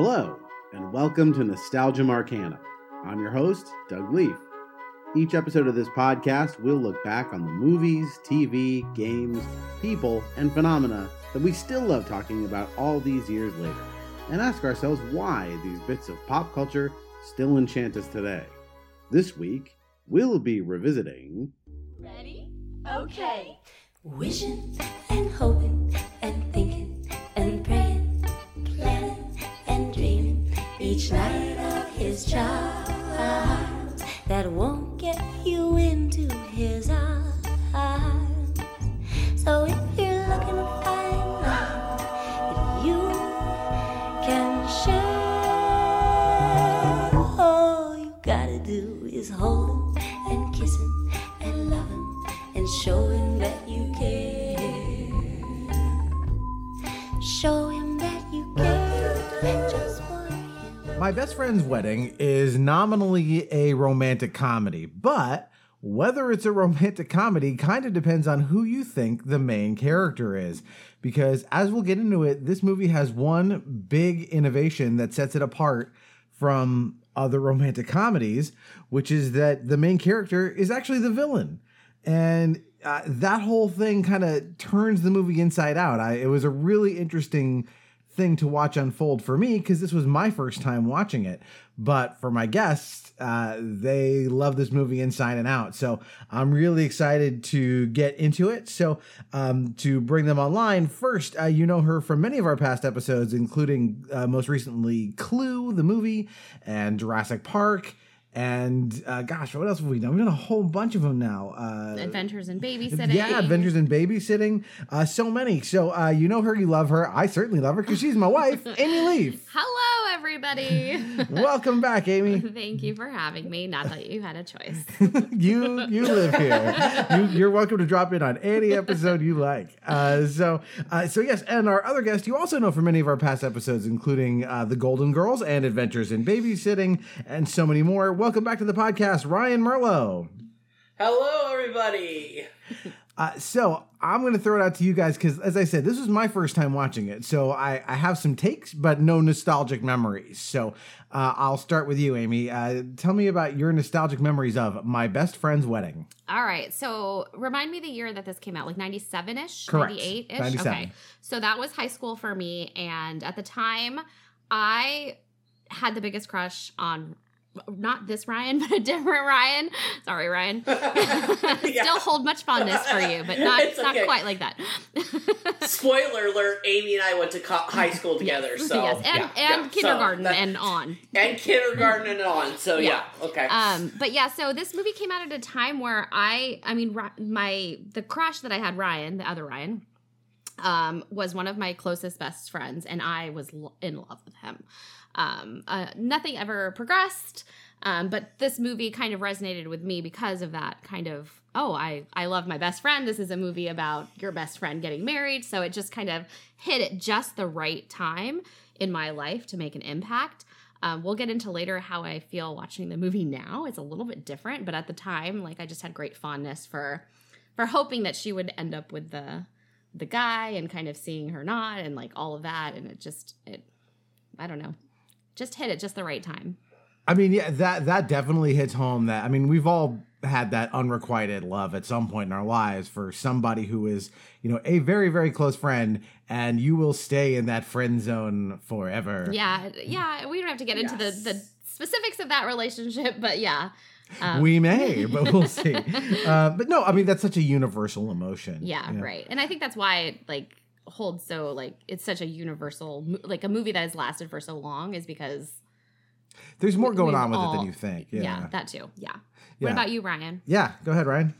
Hello, and welcome to Nostalgium Arcanum. I'm your host, Doug Lief. Each episode of this podcast, we'll look back on the movies, TV, games, people, and phenomena that we still love talking about all these years later, and ask ourselves why these bits of pop culture still enchant us today. This week, we'll be revisiting. Ready? Okay. Wishing and hoping his child My Best Friend's Wedding is nominally a romantic comedy, but whether it's a romantic comedy kind of depends on who you think the main character is. Because as we'll get into it, this movie has one big innovation that sets it apart from other romantic comedies, which is that the main character is actually the villain. And uh, that whole thing kind of turns the movie inside out. I, it was a really interesting thing to watch unfold for me because this was my first time watching it. But for my guests, uh, they love this movie inside and out. So I'm really excited to get into it. So um, to bring them online, first, uh, you know her from many of our past episodes, including uh, most recently Clue, the movie, and Jurassic Park. And uh, gosh, what else have we done? We've done a whole bunch of them now. Uh, Adventures in Babysitting. yeah, Adventures in Babysitting. Uh, so many. So uh, you know her, you love her. I certainly love her because she's my wife, Ami Lief. Hello, everybody. Welcome back, Amy. Thank you for having me. Not that you had a choice. you you live here. You, you're welcome to drop in on any episode you like. Uh, so uh, so yes, and our other guest you also know from many of our past episodes, including uh, the Golden Girls and Adventures in Babysitting, and so many more. Welcome back to the podcast, Ryan Merlo. Hello, everybody. Uh, so I'm going to throw it out to you guys because, as I said, this was my first time watching it. So I, I have some takes, but no nostalgic memories. So uh, I'll start with you, Amy. Uh, tell me about your nostalgic memories of my best friend's wedding. All right. So remind me the year that this came out, like 97 ish? Correct. 98 ish? 97. Okay. So that was high school for me. And at the time, I had the biggest crush on not this Ryan, but a different Ryan. Sorry, Ryan. Still hold much fondness for you, but not It's not okay. quite like that. Spoiler alert: Amy and I went to co- high school together, so yes, and, yeah, and yeah. kindergarten So and on. and kindergarten and on. So yeah, Yeah. okay. Um, but yeah, so this movie came out at a time where I, I mean, my the crush that I had, Ryan, the other Ryan, um, was one of my closest best friends, and I was in love with him. Um, uh, nothing ever progressed, um, but this movie kind of resonated with me because of that kind of. Oh, I I love my best friend. This is a movie about your best friend getting married, so it just kind of hit at just the right time in my life to make an impact. Um, we'll get into later how I feel watching the movie now. It's a little bit different, but at the time, like I just had great fondness for for hoping that she would end up with the the guy and kind of seeing her not and like all of that and it just it I don't know. Just hit at just the right time. I mean, yeah, that that definitely hits home. That I mean, we've all had that unrequited love at some point in our lives for somebody who is, you know, a very very close friend, and you will stay in that friend zone forever. Yeah, yeah, we don't have to get into the the specifics of that relationship, but yeah. Um, we may, but we'll see. Uh, but no, I mean that's such a universal emotion. Yeah, you know? right. And I think that's why like holds so like it's such a universal like a movie that has lasted for so long is because There's more going on with it than you think. yeah, Yeah. that too. Yeah. Yeah. What about you, Ryan? Yeah. Go ahead, Ryan.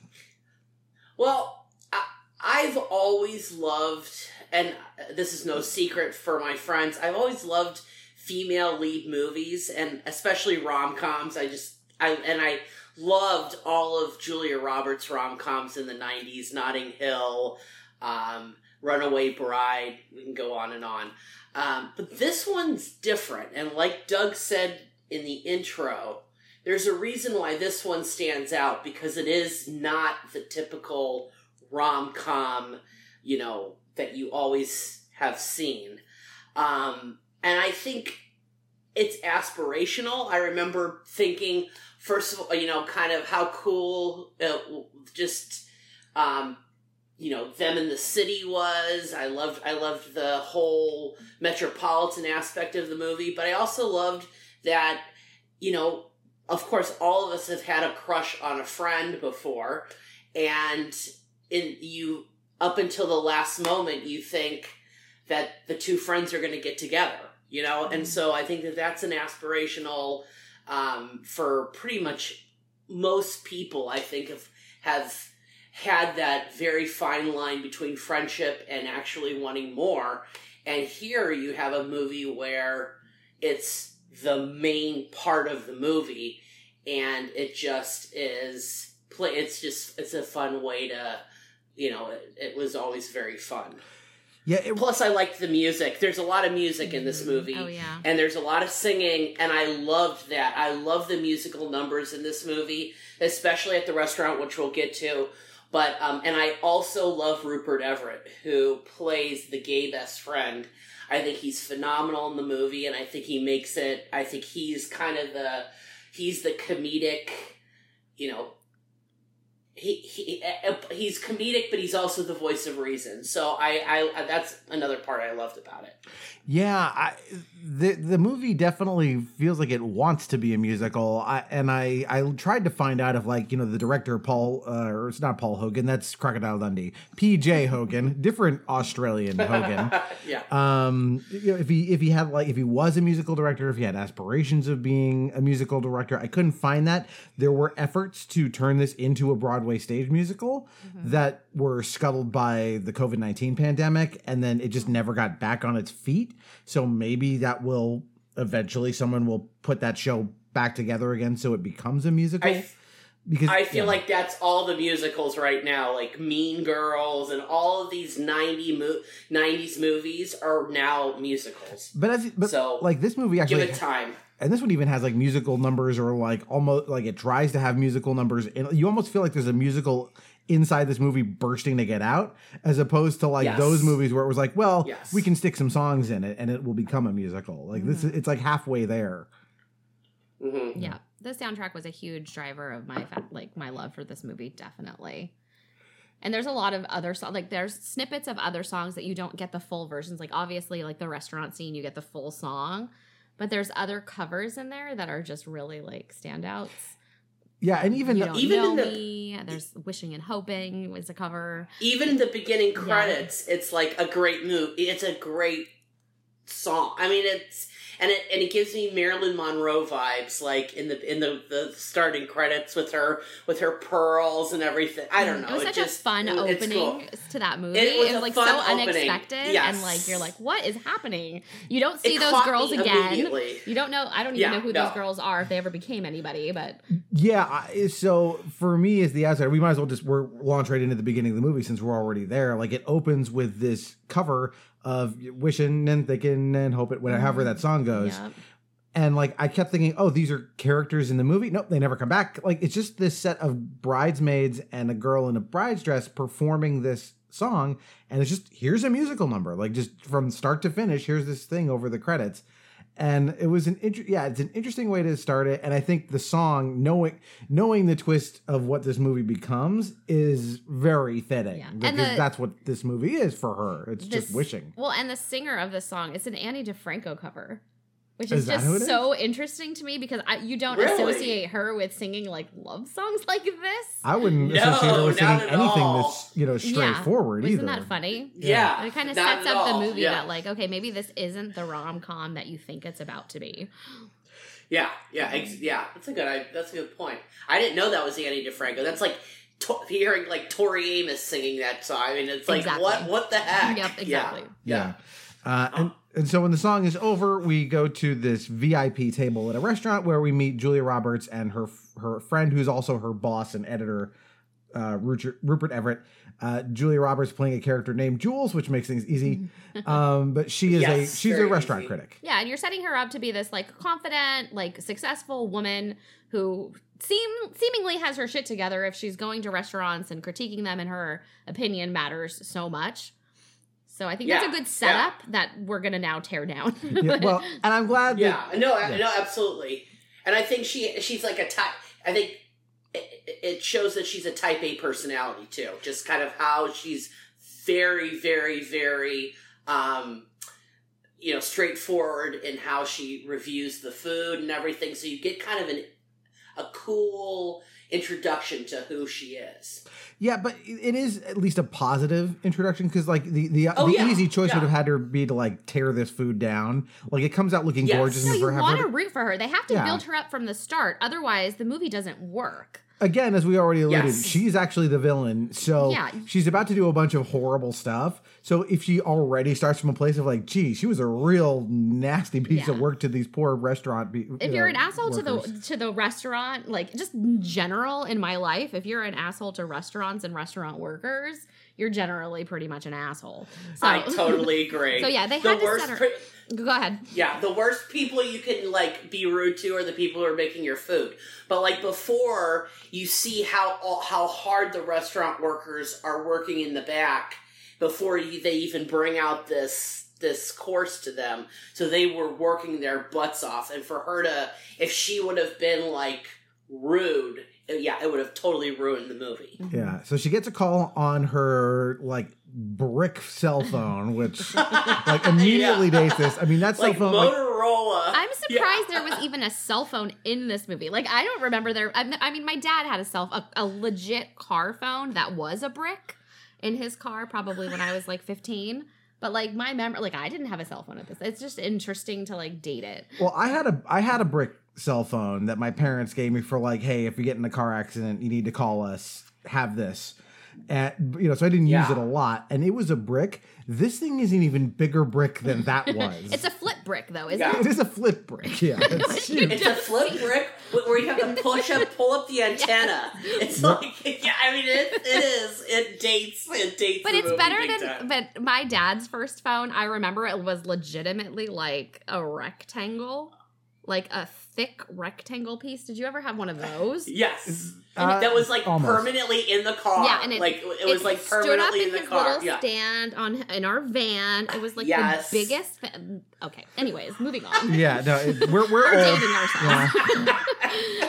well, I, I've always loved, and this is no secret for my friends. I've always loved female lead movies, and especially rom coms. I just I and I loved all of Julia Roberts rom coms in the '90s. Notting Hill, um, Runaway Bride. We can go on and on. Um, but this one's different, and like Doug said in the intro, there's a reason why this one stands out because it is not the typical rom com, you know, that you always have seen. Um, and I think it's aspirational. I remember thinking, first of all, you know, kind of how cool, just, um, you know, them in the city was. I loved, I loved the whole metropolitan aspect of the movie, but I also loved that, you know, of course, all of us have had a crush on a friend before, and in you up until the last moment, you think that the two friends are going to get together, you know, and so I think that that's an aspirational um, for pretty much most people. I think have have had that very fine line between friendship and actually wanting more. And here you have a movie where it's the main part of the movie and it just is play it's just it's a fun way to you know it, it was always very fun. Yeah, it, plus i liked the music. There's a lot of music in this mm-hmm. movie Oh yeah. and there's a lot of singing and i loved that. I love the musical numbers in this movie especially at the restaurant which we'll get to but um, and i also love rupert everett who plays the gay best friend. I think he's phenomenal in the movie and i think he makes it i think he's kind of the he's the comedic you know he, he he's comedic but he's also the voice of reason. So I, I that's another part i loved about it. Yeah, I, the the movie definitely feels like it wants to be a musical. I, and I I tried to find out if like you know the director Paul uh, or it's not Paul Hogan that's Crocodile Dundee P.J. Hogan different Australian Hogan. yeah um you know if he if he had like if he was a musical director if he had aspirations of being a musical director i couldn't find that there were efforts to turn this into a broadway stage musical that were scuttled by the covid-19 pandemic and then it just mm. never got back on its feet so maybe that will eventually someone will put that show back together again so it becomes a musical I, because I feel yeah. like that's all the musicals right now, like Mean Girls and all of these 90 mo- 90s movies are now musicals. but as but So, like this movie actually Give it time. and this one even has like musical numbers or like almost like it tries to have musical numbers and you almost feel like there's a musical inside this movie bursting to get out as opposed to like Yes. those movies where it was like well Yes. we can stick some songs in it and it will become a musical like this Mm-hmm. is it's like halfway there hmm Yeah, the soundtrack was a huge driver of my fa- like my love for this movie, definitely. And there's a lot of other songs, like there's snippets of other songs that you don't get the full versions. Like obviously, like the restaurant scene, you get the full song, but there's other covers in there that are just really like standouts. Yeah and even you the- even know in the- me. There's wishing and hoping was a cover. Even the beginning credits, it's like a great move. It's a great song. I mean, it's and it and it gives me Marilyn Monroe vibes, like in the in the the starting credits with her with her pearls and everything. I don't know. It was such just, a fun it- opening cool. to that movie. It It was was, a like fun so opening. unexpected, Yes. and like you're like, what is happening? You don't see It those girls me again. You don't know. I don't even Yeah, know who no. those girls are if they ever became anybody. But yeah I, so for me as the outsider we might as well just we're launch right into the beginning of the movie since we're already there like it opens with this cover of wishing and thinking and hoping whatever mm-hmm. that song goes and like I kept thinking, oh, these are characters in the movie. Nope, they never come back. Like it's just this set of bridesmaids and a girl in a bride's dress performing this song, and it's just here's a musical number, like just from start to finish. Here's this thing over the credits, and it was an inter- yeah, it's an interesting way to start it. And I think the song, knowing knowing the twist of what this movie becomes, is very fitting Yeah. Because the- that's what this movie is for her. It's just wishing. Well, and the singer of the song, it's an Ani DiFranco cover, which Is is, just who it so interesting to me because I, you don't Really? associate her with singing like love songs like this. I wouldn't No, associate her with singing anything all. that's you know straightforward Isn't either. that funny? Yeah, It kind of sets at up the movie Yeah. that like, okay, maybe this isn't the rom com that you think it's about to be. Yeah, yeah, ex- yeah. That's a good. I, that's a good point. I didn't know that was Ani DiFranco. That's like to- hearing like Tori Amos singing that song. I mean, it's like Exactly. what? What the heck? Yep, exactly. Yeah. Uh, and, and so when the song is over, we go to this VIP table at a restaurant where we meet Julia Roberts and her her friend, who's also her boss and editor, uh, Rupert, Rupert Everett. Uh, Julia Roberts playing a character named Jules, which makes things easy. um, but she is a she's a restaurant easy. critic. Yeah, and you're setting her up to be this like confident, like successful woman who seem seemingly has her shit together if she's going to restaurants and critiquing them and her opinion matters so much. So I think that's a good setup that we're gonna now tear down. Yeah, well, and I'm glad Yeah, that no, Yeah. no, absolutely. And I think she she's like a type. I think it, it shows that she's a type A personality too. Just kind of how she's very, very, very, um, you know, straightforward in how she reviews the food and everything. So you get kind of an a cool introduction to who she is. Yeah, but it is at least a positive introduction because, like, the the, Oh, the yeah, easy choice yeah. would have had to be to like tear this food down. Like, it comes out looking Yes. gorgeous, no, and you want to root for her. They have to Yeah. build her up from the start. Otherwise, the movie doesn't work. Again, as we already alluded, Yes. she's actually the villain. So Yeah. she's about to do a bunch of horrible stuff. So if she already starts from a place of like, gee, she was a real nasty piece of work to these poor restaurant. Be- If you you're an asshole to the to the restaurant, like just in general in my life, if you're an asshole to restaurants and restaurant workers, you're generally pretty much an asshole. So I totally agree. So, yeah, they the had to worst. set her- pre- go ahead. Yeah, the worst people you can like be rude to are the people who are making your food. But like before, you see how how hard the restaurant workers are working in the back before you, they even bring out this this course to them. So they were working their butts off, and for her to, if she would have been like rude, yeah, it would have totally ruined the movie. Yeah. So she gets a call on her like brick cell phone, which like immediately Yeah. dates this. I mean, that cell Like phone. like, Motorola. I'm surprised Yeah. there was even a cell phone in this movie. Like I don't remember there. I I mean, my dad had a cell, a, a legit car phone that was a brick in his car, probably when I was like 15. But like my memory, like I didn't have a cell phone at this. It's just interesting to like date it. Well, I had a I had a brick cell phone that my parents gave me for like, hey, if you get in a car accident, you need to call us. Have this, and you know, so I didn't use it a lot, and it was a brick. This thing is an even bigger brick than that was. It's a flip brick though, isn't Yeah. it is a flip brick. Yeah, it's huge. It's a flip brick where you have to push up, pull up the antenna. It's like, yeah, I mean, it, it is. It dates. It dates. But the it's movie better than. time. But my dad's first phone, I remember it was legitimately like a rectangle, like a thick rectangle piece. Did you ever have one of those? Yes, Uh, that was like almost. permanently in the car. Yeah, and it- like it was like stood up permanently in in the his car. little Yeah, stand on in our van. It was like Yes. the biggest. Fa- okay. Anyways, moving on. yeah, no, it, we're we're We're old. dating ourselves. Yeah.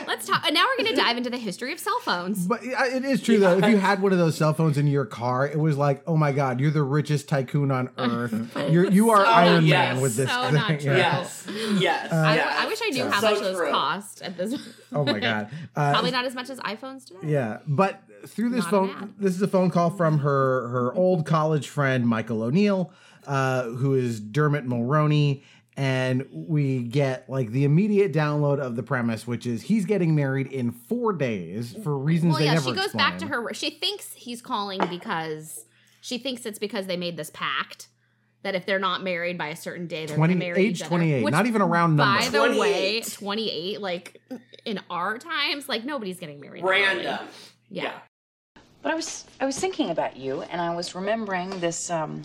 Let's talk. And now we're going to dive into the history of cell phones. But uh, it is true though. If you had one of those cell phones in your car, it was like, oh my god, you're the richest tycoon on earth. You're you are So Iron yes. Man with this So thing. not true. Yeah. yes, yes. I, yes. I wish I knew So how much those true. cost at this. Oh my god. Uh, Probably not as much as iPhones today. Yeah, but through this Not phone, this is a phone call from her her old college friend Michael O'Neill, uh, who is Dermot Mulroney, and we get like the immediate download of the premise, which is he's getting married in four days for reasons Well, they yeah, never she goes back to her. She thinks he's calling because she thinks it's because they made this pact that if they're not married by a certain day, they're going 20, marry age 28, not even a round number. By the way, 28. 28, like in our times, like nobody's getting married. that early. Random. Yeah. But I was I was thinking about you, and I was remembering this um,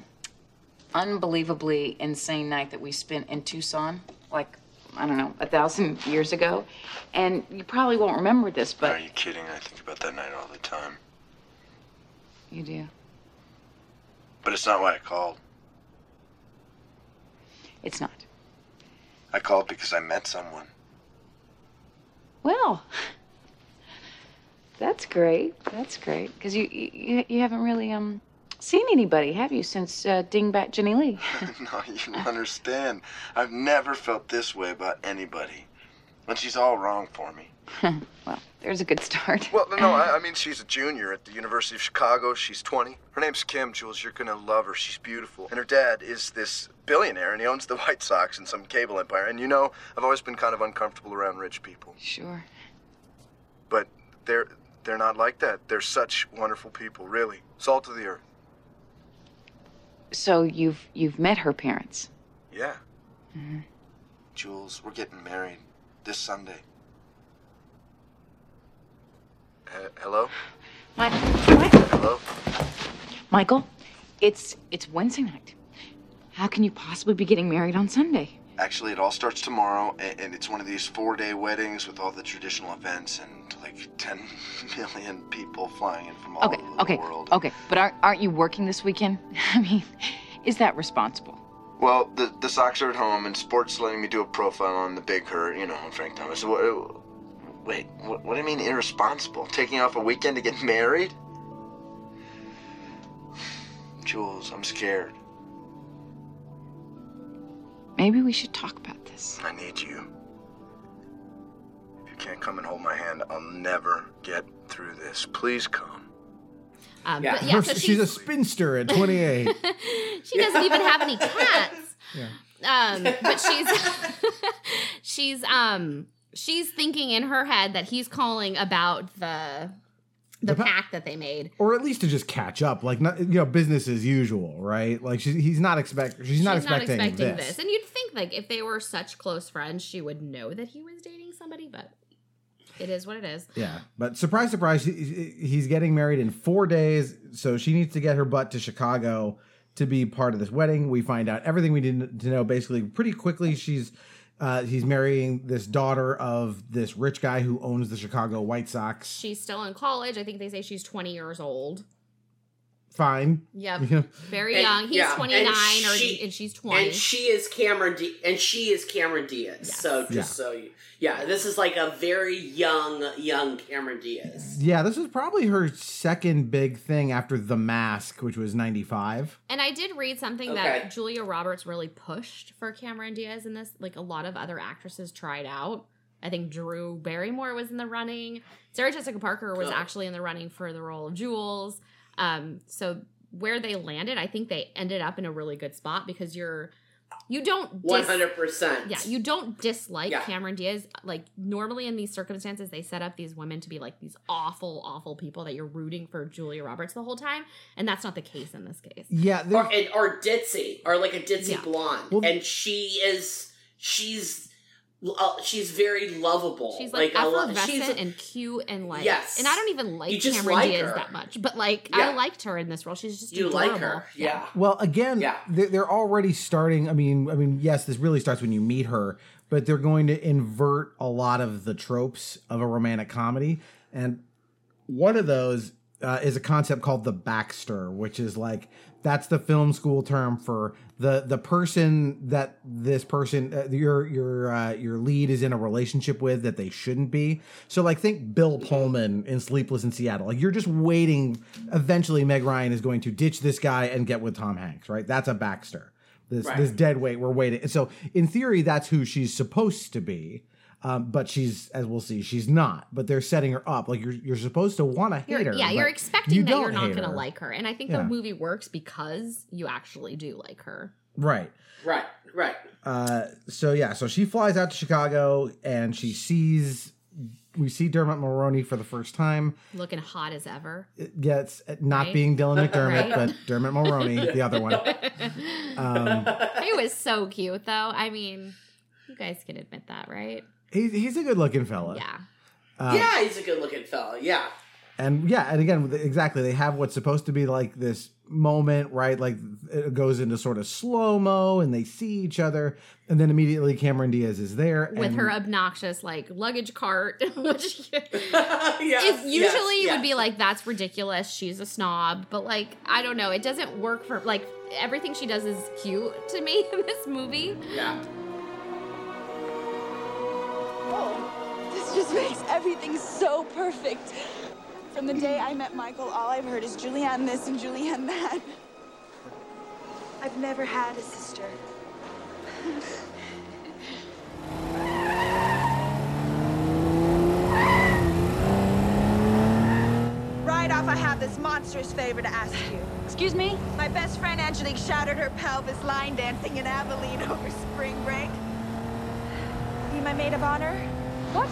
unbelievably insane night that we spent in Tucson, like I don't know, a thousand years ago. And you probably won't remember this, but Are you kidding? I think about that night all the time. you do. But it's not why I called. It's not. I called because I met someone. Well, that's great. That's great because you, you you haven't really um seen anybody, have you, since uh, Dingbat Jenny Lee? no, you don't understand. I've never felt this way about anybody. And she's all wrong for me. well, there's a good start. Well, no, I, I mean, she's a junior at the University of Chicago. She's 20. Her name's Kim, Jules. You're gonna love her. She's beautiful. And her dad is this billionaire, and he owns the White Sox and some cable empire. And you know, I've always been kind of uncomfortable around rich people. Sure. But they're they're not like that. They're such wonderful people, really. Salt of the earth. So you've you've met her parents. Yeah. Mm-hmm. Jules, we're getting married this Sunday. He- hello? My, what? Hello? Michael, it's it's Wednesday night. How can you possibly be getting married on Sunday? Actually, it all starts tomorrow, and, and it's one of these four-day weddings with all the traditional events and like 10 million people flying in from all Okay, over okay, the world. okay. But aren't aren't you working this weekend? I mean, Is that responsible? Well, the the Sox are at home, and sports letting me do a profile on the Big Hurt, you know, Frank Thomas. What, wait, what, what do you mean irresponsible? Taking off a weekend to get married? Jules, I'm scared. Maybe we should talk about this. I need you. If you can't come and hold my hand, I'll never get through this. Please come. Um, Yeah. But yeah, so she's, she's, a spinster at 28. she doesn't even have any cats. Yeah. Um, but she's she's um she's thinking in her head that he's calling about the the The pa- pact that they made. or at least to just catch up, like not you know business as usual, right? Like she's he's not expect she's, not expecting, this. And you'd think like if they were such close friends, she would know that he was dating somebody, but it is what it is. Yeah, but surprise, surprise, he- he's getting married in four days, so she needs to get her butt to Chicago to be part of this wedding. We find out everything we need to know basically pretty quickly. She's uh, he's marrying this daughter of this rich guy who owns the Chicago White Sox. She's still in college. I think they say she's 20 years old. Fine, Yep. You know, Very And- young. He's yeah, and 29 she- or and she's 20. And she is Cameron D- and she is Cameron Diaz. Yes. So just Yeah. so you Yeah, this is like a very young young Cameron Diaz. yeah, this was probably her second big thing after The Mask, which was ninety five. And I did read something Okay. that Julia Roberts really pushed for Cameron Diaz in this. Like a lot of other actresses tried out. I think Drew Barrymore was in the running. Sarah Jessica Parker was Oh. actually in the running for the role of Jules. Um, so where they landed, I think they ended up in a really good spot because you're you don't dis- One hundred percent. yeah, you don't dislike Yeah. Cameron Diaz. Like normally in these circumstances, they set up these women to be like these awful, awful people that you're rooting for Julia Roberts the whole time, and that's not the case in this case. Yeah, or there- and, or ditzy or like a ditzy Yeah. blonde Well- and she is she's uh, she's very lovable She's like, a lo- effervescent she's a- and cute and like Yes. and I don't even like just Cameron like Diaz her. that much, but like Yeah. I liked her in this role. She's just you adorable. like her yeah Well, again, Yeah. they're, they're already starting. I mean, I mean, yes, this really starts when you meet her, but they're going to invert a lot of the tropes of a romantic comedy, and one of those uh, is a concept called the Baxter, which is like that's the film school term for the the person that this person uh, your your uh, your lead is in a relationship with that they shouldn't be. So like think Bill Pullman in Sleepless in Seattle. Like you're just waiting. Eventually, Meg Ryan is going to ditch this guy and get with Tom Hanks. Right? That's a Baxter. This Right. this dead weight. We're waiting. And so in theory, that's who she's supposed to be. Um, but she's, as we'll see, she's not. But they're setting her up like you're. You're supposed to want to hate You're, her. yeah, you're expecting you that you're don't going to like her, and I think Yeah. the movie works because you actually do like her. Right. right right Uh, so yeah, so she flies out to Chicago and she sees we see Dermot Mulroney for the first time. Looking hot as ever. It gets not Right. being Dylan McDermott, Right. but Dermot Mulroney, the other one. Um, he was so cute, though. I mean, you guys can admit that, right? He's he's a good looking fella. Yeah. Uh, yeah he's a good looking fella yeah and yeah, and again, exactly, they have what's supposed to be like this moment, right? Like it goes into sort of slow mo, and they see each other, and then immediately Cameron Diaz is there With and- her obnoxious, like, luggage cart, which yes, if usually yes, it yes. would be like, that's ridiculous. She's a snob. But, like, I don't know. It doesn't work for, like, everything she does is cute to me in this movie. yeah Oh, this just makes everything so perfect. From the day I met Michael, all I've heard is Julianne this and Julianne that. I've never had a sister. Right off, I have this monstrous favor to ask you. Excuse me? My best friend Angelique shattered her pelvis line dancing in Abilene over spring break. Be my maid of honor? What?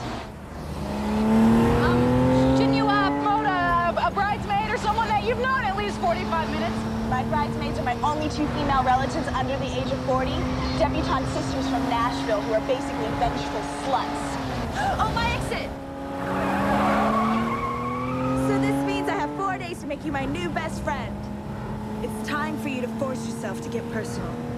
Um, shouldn't you uh, promote a, a bridesmaid or someone that you've known at least 45 minutes? My bridesmaids are my only two female relatives under the age of 40, debutante sisters from Nashville who are basically vengeful sluts. Oh, my exit! So this means I have four days to make you my new best friend. It's time for you to force yourself to get personal.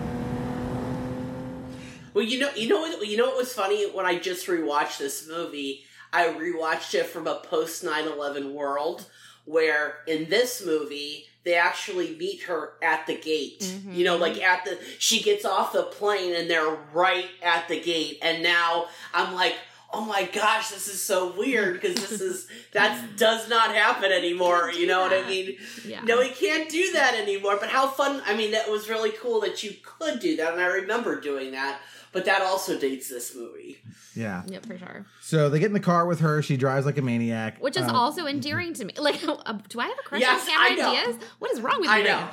Well, you know, you know what, you know what was funny when I just rewatched this movie. I rewatched it from a post 9/11 world, where in this movie they actually meet her at the gate. Mhm. You know, like at the she gets off the plane and they're right at the gate. And now I'm like, oh my gosh, this is so weird because this is that does not happen anymore. You know what I mean? Yeah. No, we can't do that anymore. But how fun! I mean, that was really cool that you could do that, and I remember doing that. But that also dates this movie. Yeah. Yep, for sure. So they get in the car with her. She drives like a maniac. Which is Uh, also endearing to me. Like, uh, do I have a crush Yes, on Cameron I know. Diaz? What is wrong with I you? know.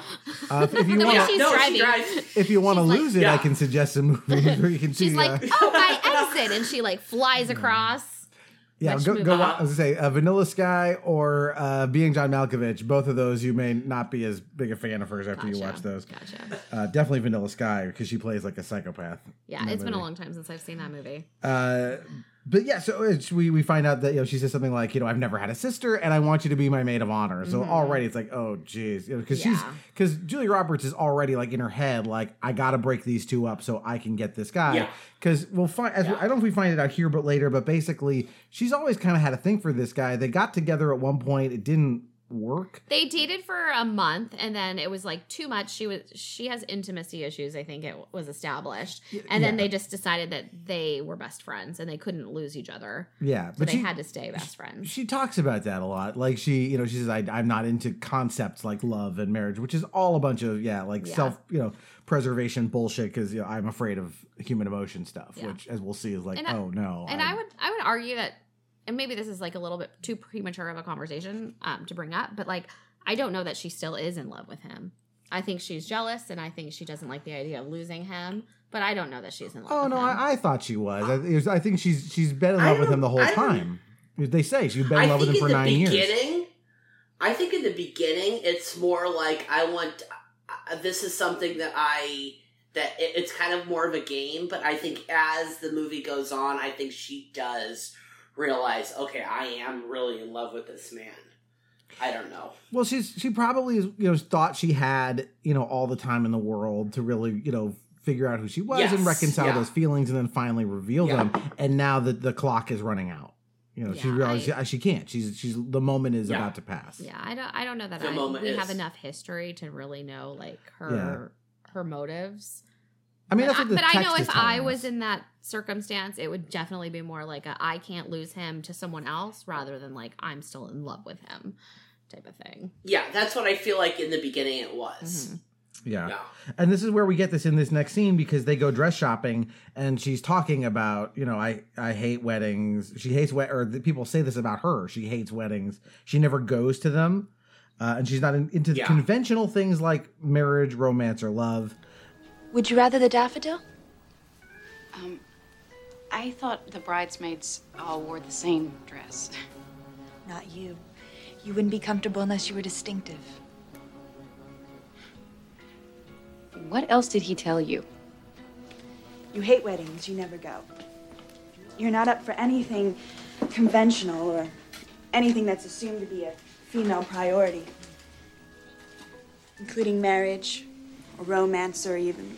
Uh, if you The way want, she's no, driving. she drives. if you want to She's like- lose it, I can suggest a movie where you can see. She's like, uh, oh, my exit, and she like flies across. Yeah, let's go go. on. I was gonna say uh, Vanilla Sky or uh, Being John Malkovich. Both of those you may not be as big a fan of hers after you Gotcha. watch those. Gotcha. Uh, definitely Vanilla Sky because she plays like a psychopath. Yeah, in that it's been a movie. long time since I've seen that movie. Uh, but yeah, so it's, we we find out that you know she says something like you know I've never had a sister and I want you to be my maid of honor. So already it's like oh geez, because she's Mm-hmm. Yeah. because Julie Roberts is already like in her head like I got to break these two up so I can get this guy. Yeah. Because we'll find as we- I don't know if we find it out here but later, but basically she's always kind of had a thing for this guy. They got together at one point. It didn't work. They dated for a month, and then it was like too much. She was she has intimacy issues. I think it was established, and then they just decided that they were best friends and they couldn't lose each other, Yeah, so but they she, had to stay best friends. she talks about that a lot. Like she, you know, she says, I, "I'm not into concepts like love and marriage," which is all a bunch of yeah, like Yeah. self, you know, preservation bullshit. Because you know, I'm afraid of human emotion stuff, Yeah. which, as we'll see, is like, And I- oh no. and I'm- I would I would argue that, and maybe this is like a little bit too premature of a conversation um, to bring up, but like I don't know that she still is in love with him. I think she's jealous, and I think she doesn't like the idea of losing him. But I don't know that she's in love. Oh with no, him. I, I thought she was. I, was- I think she's she's been in love with him the whole time. They say she's been in I love with him for in the nine years. beginning, I think in the beginning, it's more like I want. Uh, this is something that I that it, it's kind of more of a game. But I think as the movie goes on, I think she does realize, okay, I am really in love with this man. I don't know. Well, she's she probably is, you know thought she had you know all the time in the world to really you know figure out who she was and reconcile yeah. those feelings, and then finally reveal Yeah. them. And now that the clock is running out, you know she Yeah, realizes I- she, she can't. She's she's the moment is Yeah. about to pass. Yeah, I don't. I don't know that The I, moment we is- have enough history to really know like her her motives. I mean, but that's what the but I know is if I telling was us. in that circumstance, it would definitely be more like a I can't lose him to someone else rather than like I'm still in love with him type of thing. Yeah, that's what I feel like in the beginning it was. Mhm. yeah. Yeah. And this is where we get this in this next scene because they go dress shopping and she's talking about, you know, I I hate weddings. She hates wed or the people say this about her. She hates weddings. She never goes to them. Uh, and she's not in, into Yeah. conventional things like marriage, romance, or love. Would you rather the daffodil? Um, I thought the bridesmaids all wore the same dress. Not you. You wouldn't be comfortable unless you were distinctive. What else did he tell you? You hate weddings, you never go. You're not up for anything conventional or anything that's assumed to be a female priority, including marriage or romance or even.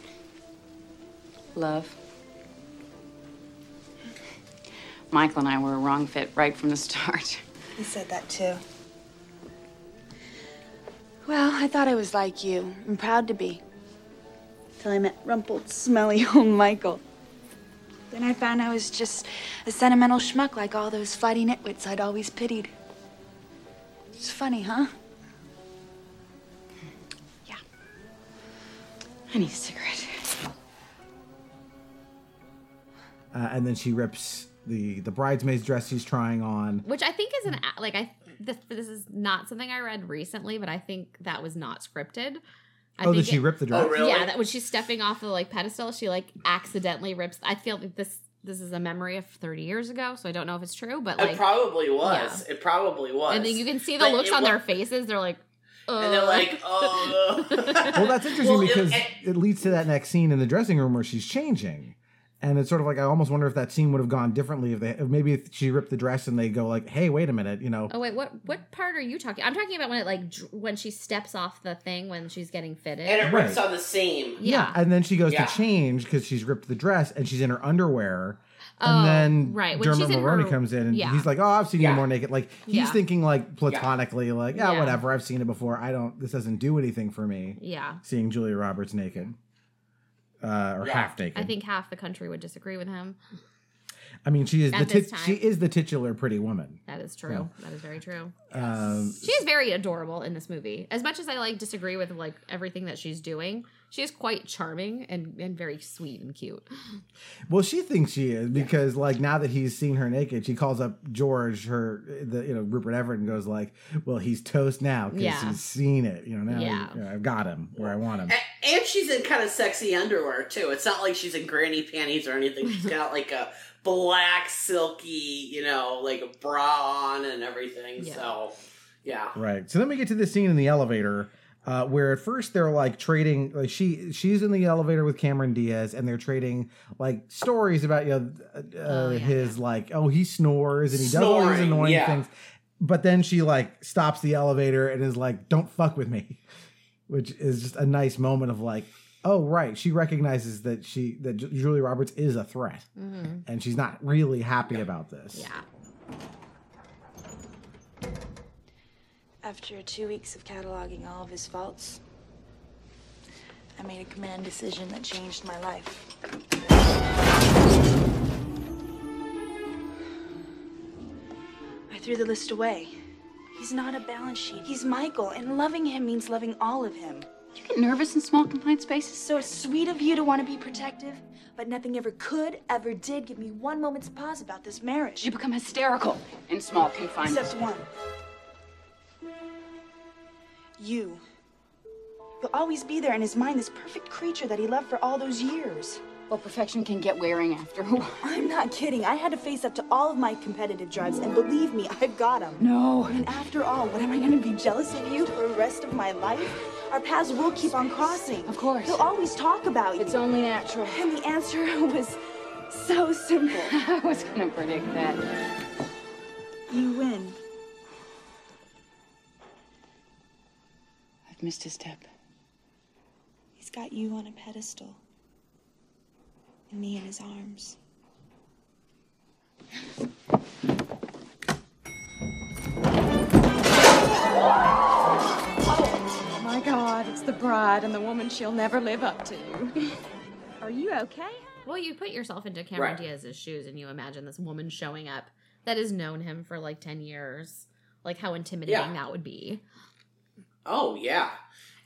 Love. Michael and I were a wrong fit right from the start. He said that too. Well, I thought I was like you and proud to be. Till I met rumpled, smelly old Michael. Then I found I was just a sentimental schmuck like all those flighty nitwits I'd always pitied. It's funny, huh? I need a cigarette. Uh, and then she rips the the bridesmaid's dress she's trying on. Which I think is an like I this, this is not something I read recently, but I think that was not scripted. I oh, did she it- rip the dress? Oh, really? Yeah, that when she's stepping off the like pedestal, she like accidentally rips. I feel like this this is a memory of 30 years ago, so I don't know if it's true, but it like, probably was. It probably was. and then you can see the But looks on wa- their faces. They're like, and they're like, oh. Well, that's interesting Well, because it- it, leads to that next scene in the dressing room where she's changing. And it's sort of like I almost wonder if that scene would have gone differently if they if maybe if she ripped the dress and they go like, "Hey, wait a minute," you know. Oh wait, what what part are you talking? I'm talking about when it like dr- when she steps off the thing when she's getting fitted. And it rips Right. on the seam. yeah. And then she goes Yeah. to change because she's ripped the dress and she's in her underwear. Oh, and then right. When Dermot she's Mulroney her- comes in and yeah. he's like, "Oh, I've seen Yeah. you more naked." Like he's Yeah. thinking like platonically, like, "Yeah, Yeah. whatever. I've seen it before. I don't. This doesn't do anything for me." yeah. Seeing Julia Roberts naked, uh, or Yeah. half naked. I think half the country would disagree with him. I mean, she is At the tit- she is the titular pretty woman. That is true. That is very true. Um, She is very adorable in this movie. As much as I like disagree with like everything that she's doing, she is quite charming and, and very sweet and cute. well, she thinks she is because like now that he's seen her naked, she calls up George, her the you know Rupert Everett, and goes like, "Well, he's toast now because Yeah. he's seen it. You know now Yeah. you know, I've got him where I want him." A- And she's in kind of sexy underwear too. It's not like she's in granny panties or anything. She's got like a black silky, you know, like a bra on and everything. Yeah. So, yeah. Right. So then we get to this scene in the elevator. Uh, where at first they're like trading, like she she's in the elevator with Cameron Diaz, and they're trading like stories about you know uh, Oh, yeah, his like oh he snores and he does all these annoying yeah. things, but then she like stops the elevator and is like don't fuck with me, which is just a nice moment of like oh right she recognizes that she that Ju- Julia Roberts is a threat Mm-hmm. and she's not really happy about this. Yeah. After two weeks of cataloging all of his faults, I made a command decision that changed my life. I threw the list away. He's not a balance sheet. He's Michael, and loving him means loving all of him. You get nervous in small confined spaces? So it's sweet of you to want to be protective, but nothing ever could, ever did give me one moment's pause about this marriage. You become hysterical in small confined spaces. Except one. You. You'll always be there in his mind, this perfect creature that he loved for all those years. Well, perfection can get wearing after a while. I'm not kidding. I had to face up to all of my competitive drives, and believe me, I've got them. No. And after all, what am I gonna be jealous of you for the rest of my life? Our paths will keep on crossing. Of course. He'll always talk about you. It's only natural. And the answer was so simple. I was gonna predict that. You win. Missed a step. He's got you on a pedestal. And me in his arms. Oh my god, it's the bride and the woman she'll never live up to. Are you okay? Well, you put yourself into Cameron Right. Diaz's shoes and you imagine this woman showing up that has known him for like 10 years. Like how intimidating Yeah. that would be. Oh, yeah.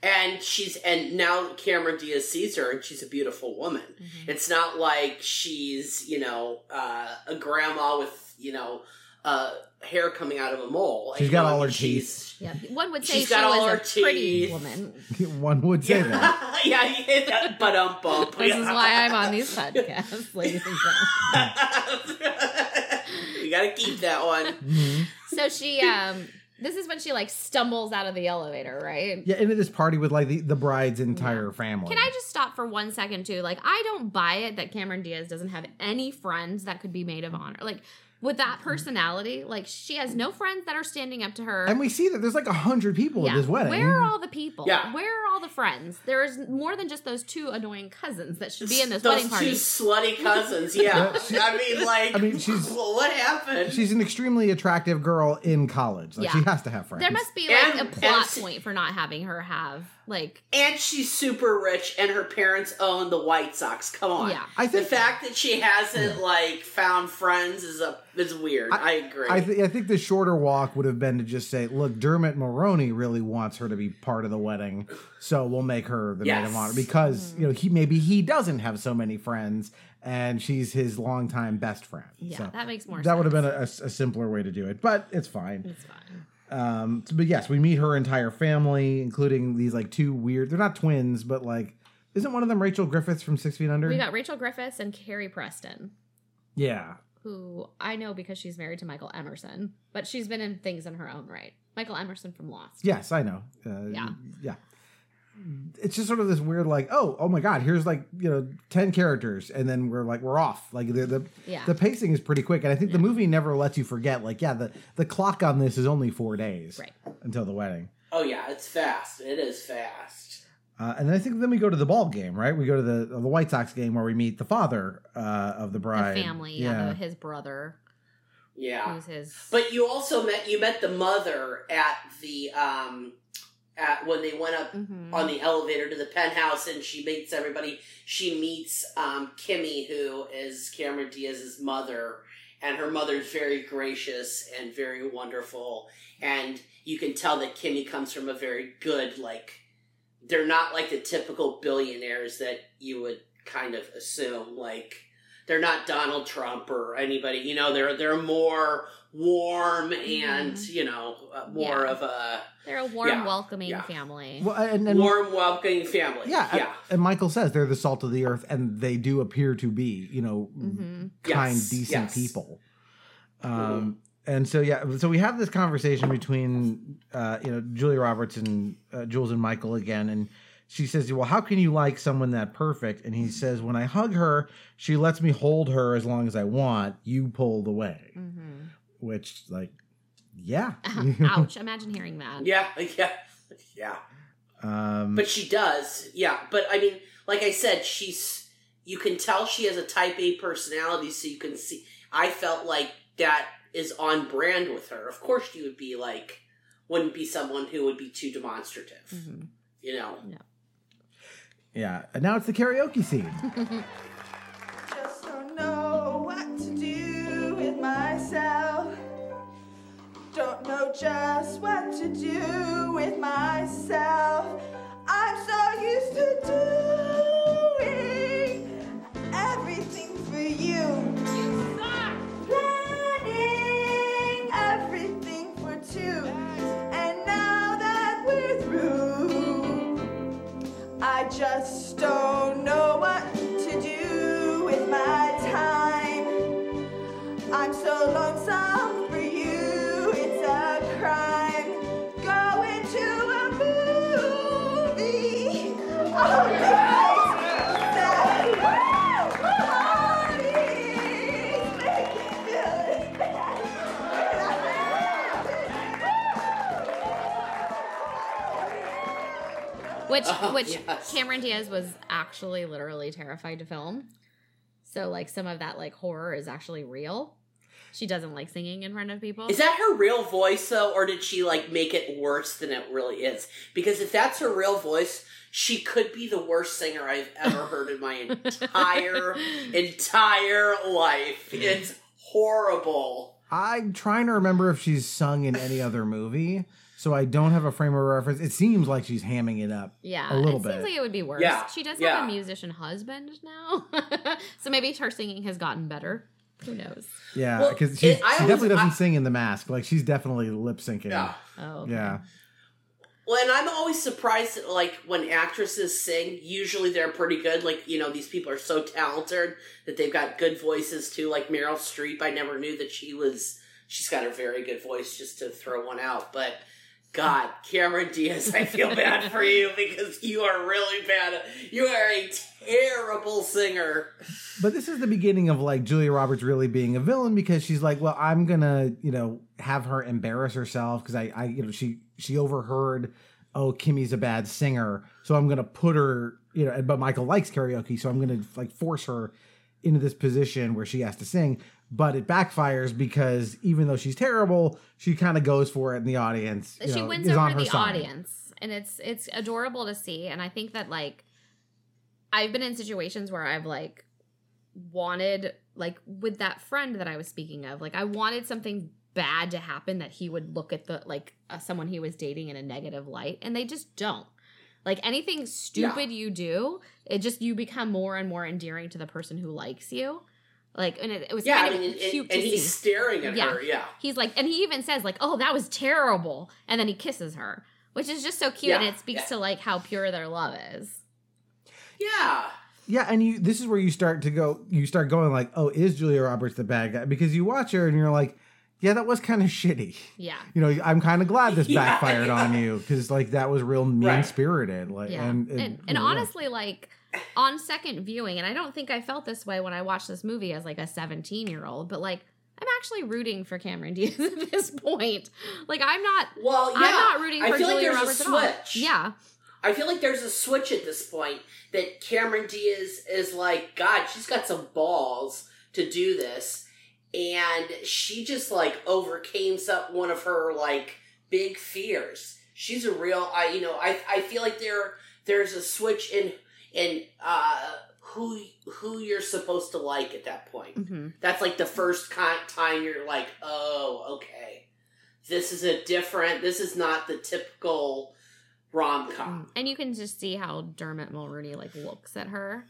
And she's, and now Cameron Diaz sees her and she's a beautiful woman. Mm-hmm. It's not like she's, you know, uh, a grandma with, you know, uh, hair coming out of a mole. She's got all her teeth. Yeah. One would say She's she got all was her a pretty woman. One would say that. yeah, you hit that but um bump. This is why I'm on these podcasts, ladies and gentlemen. you gotta keep that one. So she um this is when she like stumbles out of the elevator, right? Yeah, into this party with like the, the bride's entire family. Can I just stop for one second too? Like, I don't buy it that Cameron Diaz doesn't have any friends that could be maid of honor. Like, with that mm-hmm. personality, like she has no friends that are standing up to her. And we see that there's like a hundred people at this wedding. Where are all the people? Yeah. Where are all the friends? There's more than just those two annoying cousins that should be in this Those wedding party. two slutty cousins. Yeah, Yeah, she- I mean, like, I mean, she's- well, what happened? She's an extremely attractive girl in college. Like Yeah. she has to have friends. there must be like And- a plot point for not having her have like and she's super rich, and her parents own the White Sox. Come on, Yeah. I think- the fact that she hasn't like found friends is a is weird. I, agree. I, th- I think the shorter walk would have been to just say, look, Dermot Mulroney really wants her to be part of the wedding, so we'll make her the maid of honor because mm. you know he maybe he doesn't have so many friends, and she's his longtime best friend. yeah, So that makes more that would have been a, a- a simpler way to do it, but it's fine. It's fine. Um, but yes, we meet her entire family, including these like two weird. They're not twins, but like, isn't one of them Rachel Griffiths from Six Feet Under? We got Rachel Griffiths and Carrie Preston. yeah, who I know because she's married to Michael Emerson, but she's been in things in her own right. Michael Emerson from Lost. yes, I know. Uh, Yeah. yeah. It's just sort of this weird like oh oh my god here's like you know 10 characters and then we're like we're off like the the, Yeah. the pacing is pretty quick and i think the movie never lets you forget like yeah the the clock on this is only four days Right. until the wedding Oh yeah, it's fast. It is fast. uh, and I think then we go to the ball game, right? We go to the the White Sox game where we meet the father uh, of the The bride, family, yeah, the- his brother, Yeah. who's his. But you also met you met the mother at the um at when they went up Mhm. on the elevator to the penthouse and she meets everybody. She meets um Kimmy who is Cameron Diaz's mother and her mother's very gracious and very wonderful and you can tell that Kimmy comes from a very good like they're not like the typical billionaires that you would kind of assume like they're not Donald Trump or anybody. You know, they're they're more warm and you know uh, more Yeah. of a They're a warm, Yeah, welcoming yeah. family. Well, and, and warm, welcoming family. yeah, yeah. and- and Michael says they're the salt of the earth, and they do appear to be, you know, Mhm. kind, Yes, decent yes. people. Um, and so yeah, so we have this conversation between, uh, you know, Julia Roberts and uh, Jules and Michael again, and she says, "Well, how can you like someone that perfect?" And he says, "When I hug her, she lets me hold her as long as I want. You pulled away." hmm Which, like, yeah, Ouch! Imagine hearing that. Yeah, yeah, yeah. um, But she does, yeah. But I mean, like I said, she's. You can tell she has a Type A personality, so you can see. I felt like that is on brand with her. Of course, she would be like, wouldn't be someone who would be too demonstrative. Mhm. You know. yeah. And now it's the karaoke scene. Don't know just what to do with myself. I'm so used to doing everything for you. Planning everything for two. And now that we're through, I just don't Which, Oh, which yes. Cameron Diaz was actually literally terrified to film. So, like, some of that like horror is actually real. She doesn't like singing in front of people. Is that her real voice though, or did she like make it worse than it really is? Because if that's her real voice, she could be the worst singer I've ever heard in my entire entire life. It's horrible. I'm trying to remember if she's sung in any other movie, so I don't have a frame of reference. It seems like she's hamming it up. Yeah, a little it bit. seems like it would be worse. Yeah, She does yeah. have a musician husband now, so maybe her singing has gotten better. Who knows? yeah, because it- she I definitely doesn't I- sing in the mask. Like she's definitely lip syncing. Yeah. Oh, okay. yeah. Well, and I'm always surprised that, like, when actresses sing, usually they're pretty good. Like, you know, these people are so talented that they've got good voices too. Like Meryl Streep, I never knew that she was. She's got a very good voice, just to throw one out. But God, Cameron Diaz, I feel bad for you because you are really bad. You are a terrible singer. But this is the beginning of like Julia Roberts really being a villain because she's like, well, I'm gonna, you know, have her embarrass herself because I, I, you know, she she overheard, oh, Kimmy's a bad singer, so I'm gonna put her, you know, but Michael likes karaoke, so I'm gonna like force her into this position where she has to sing. But it backfires because even though she's terrible, she kind of goes for it in the audience. you she know, wins is on over her the side. audience and it's it's adorable to see and i think that like i've been in situations where i've like wanted like with that friend that i was speaking of like i wanted something bad to happen that he would look at the like uh, someone he was dating in a negative light and they just don't like anything stupid you do it just you become more and more endearing to the person who likes you like and it, it was Yeah, kind I mean, of and, cute and to he's see staring at Yeah. her. Yeah, he's like and he even says like oh that was terrible and then he kisses her which is just so cute and it speaks yeah. to like how pure their love is yeah. Yeah, and you this is where you start to go you start going like, "Oh, is Julia Roberts the bad guy?" Because you watch her and you're like, yeah, that was kind of shitty. Yeah. You know, I'm kind of glad this Yeah, backfired yeah. on you because like that was real mean spirited. Like, Yeah. and And, and, and, yeah. honestly, like on second viewing, and I don't think I felt this way when I watched this movie as like a 17 year old, but like I'm actually rooting for Cameron Diaz at this point. Like I'm not. Well, yeah, I'm not rooting I for feel like Julia there's Roberts a at all. switch. Yeah. I feel like there's a switch at this point that Cameron Diaz is like, God, she's got some balls to do this, and she just like overcame some one of her like big fears. She's a real, I you know, I I feel like there there's a switch in in uh who who you're supposed to like at that point. hmm That's like the first con- time you're like, oh, okay, this is a different. This is not the typical rom com. And you can just see how Dermot Mulroney like looks at her,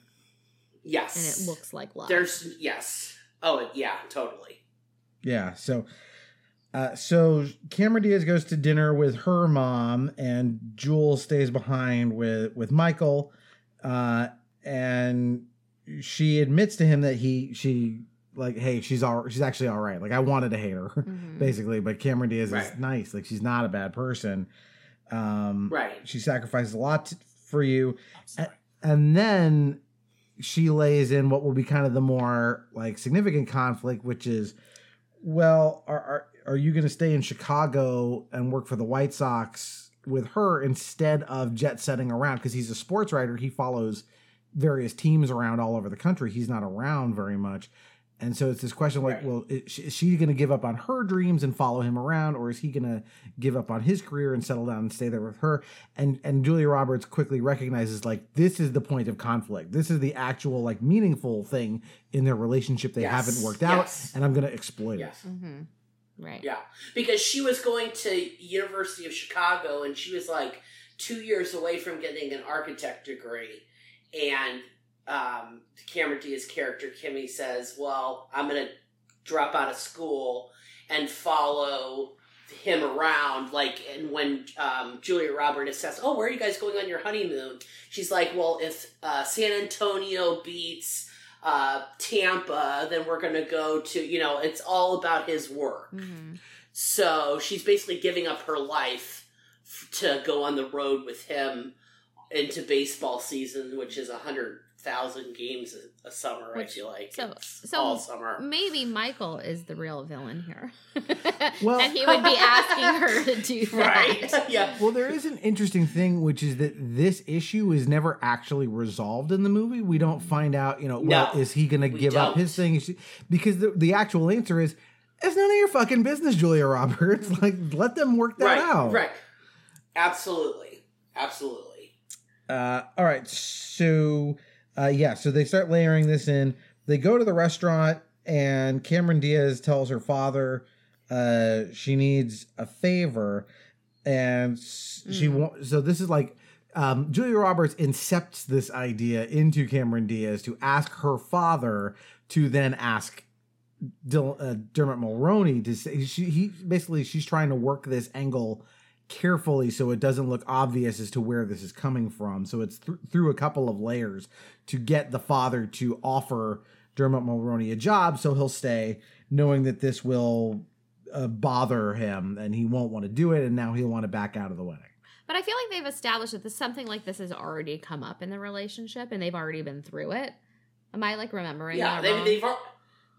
Yes, and it looks like love. There's yes. Oh yeah, totally. Yeah. So, uh, so Cameron Diaz goes to dinner with her mom, and Jules stays behind with with Michael, uh, and she admits to him that he she like, hey, she's all she's actually all right. Like I wanted to hate her, Mhm. basically, but Cameron Diaz is nice. Like she's not a bad person. Um, Right. She sacrifices a lot t- for you, A- and then she lays in what will be kind of the more like significant conflict, which is, well, are are, are you going to stay in Chicago and work for the White Sox with her instead of jet setting around? Because he's a sports writer, he follows various teams around all over the country. He's not around very much. And so it's this question like, Right. well, is she, is she going to give up on her dreams and follow him around, or is he going to give up on his career and settle down and stay there with her? And and Julia Roberts quickly recognizes like this is the point of conflict. This is the actual like meaningful thing in their relationship they Yes. haven't worked out, Yes. and I'm going to exploit Yes. it. hmm Right. Yeah, because she was going to University of Chicago, and she was like two years away from getting an architect degree, and um, Cameron Diaz's character Kimmy says, "Well, I'm going to drop out of school and follow." him around like and when um, julia roberts says oh where are you guys going on your honeymoon she's like well if uh, san antonio beats uh, tampa then we're gonna go to you know it's all about his work. Hmm so she's basically giving up her life f- to go on the road with him into baseball season, which is a hundred thousand games a, a summer. I Which- feel like so- It's so all summer. Maybe Michael is the real villain here. Well- and he would be asking her to do that. Right? yeah. Well, there is an interesting thing, which is that this issue is never actually resolved in the movie. We don't find out, you know, well, No, is he going to give up don't. his thing? Because the, the actual answer is, it's none of your fucking business, Julia Roberts. Like, let them work that Right. out. Right. Absolutely. Absolutely. Uh, all right. So, uh, yeah. So they start layering this in. They go to the restaurant, and Cameron Diaz tells her father uh, she needs a favor, and she Mm. won't. So this is like um, Julia Roberts incepts this idea into Cameron Diaz to ask her father to then ask Dil- uh, Dermot Mulroney to say she he basically she's trying to work this angle carefully so it doesn't look obvious as to where this is coming from. So it's th- through a couple of layers to get the father to offer Dermot Mulroney a job so he'll stay, knowing that this will uh, bother him and he won't want to do it, and now he'll want to back out of the wedding. But I feel like they've established that this something like this has already come up in the relationship and they've already been through it. Am I like remembering? Yeah. that They, wrong? they've al-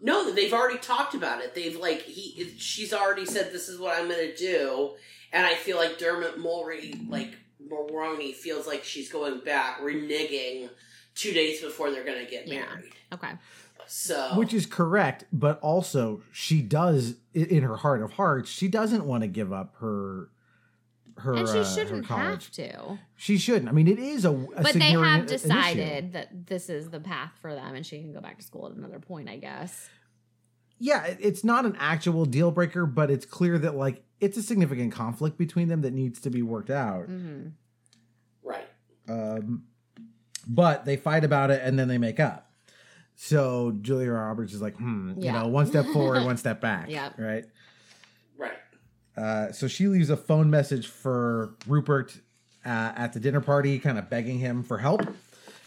no, they've already talked about it. They've like he she's already said this is what I'm gonna do, and I feel like Dermot Mulroney like Mulroney feels like she's going back, reneging two days before they're gonna get Yeah. married. okay. So Which is correct, but also she does in her heart of hearts, she doesn't want to give up her her and she uh, shouldn't have to. She shouldn't. I mean, it is a, a But they have i- an decided that this is the path for them and she can go back to school at another point, I guess. Yeah, it's not an actual deal breaker, but it's clear that like it's a significant conflict between them that needs to be worked out. hmm right. Um, but they fight about it and then they make up. So Julia Roberts is like, hmm, you know, one step forward, one step back. Yep. Right. Right. Uh, so she leaves a phone message for Rupert uh, at the dinner party, kind of begging him for help.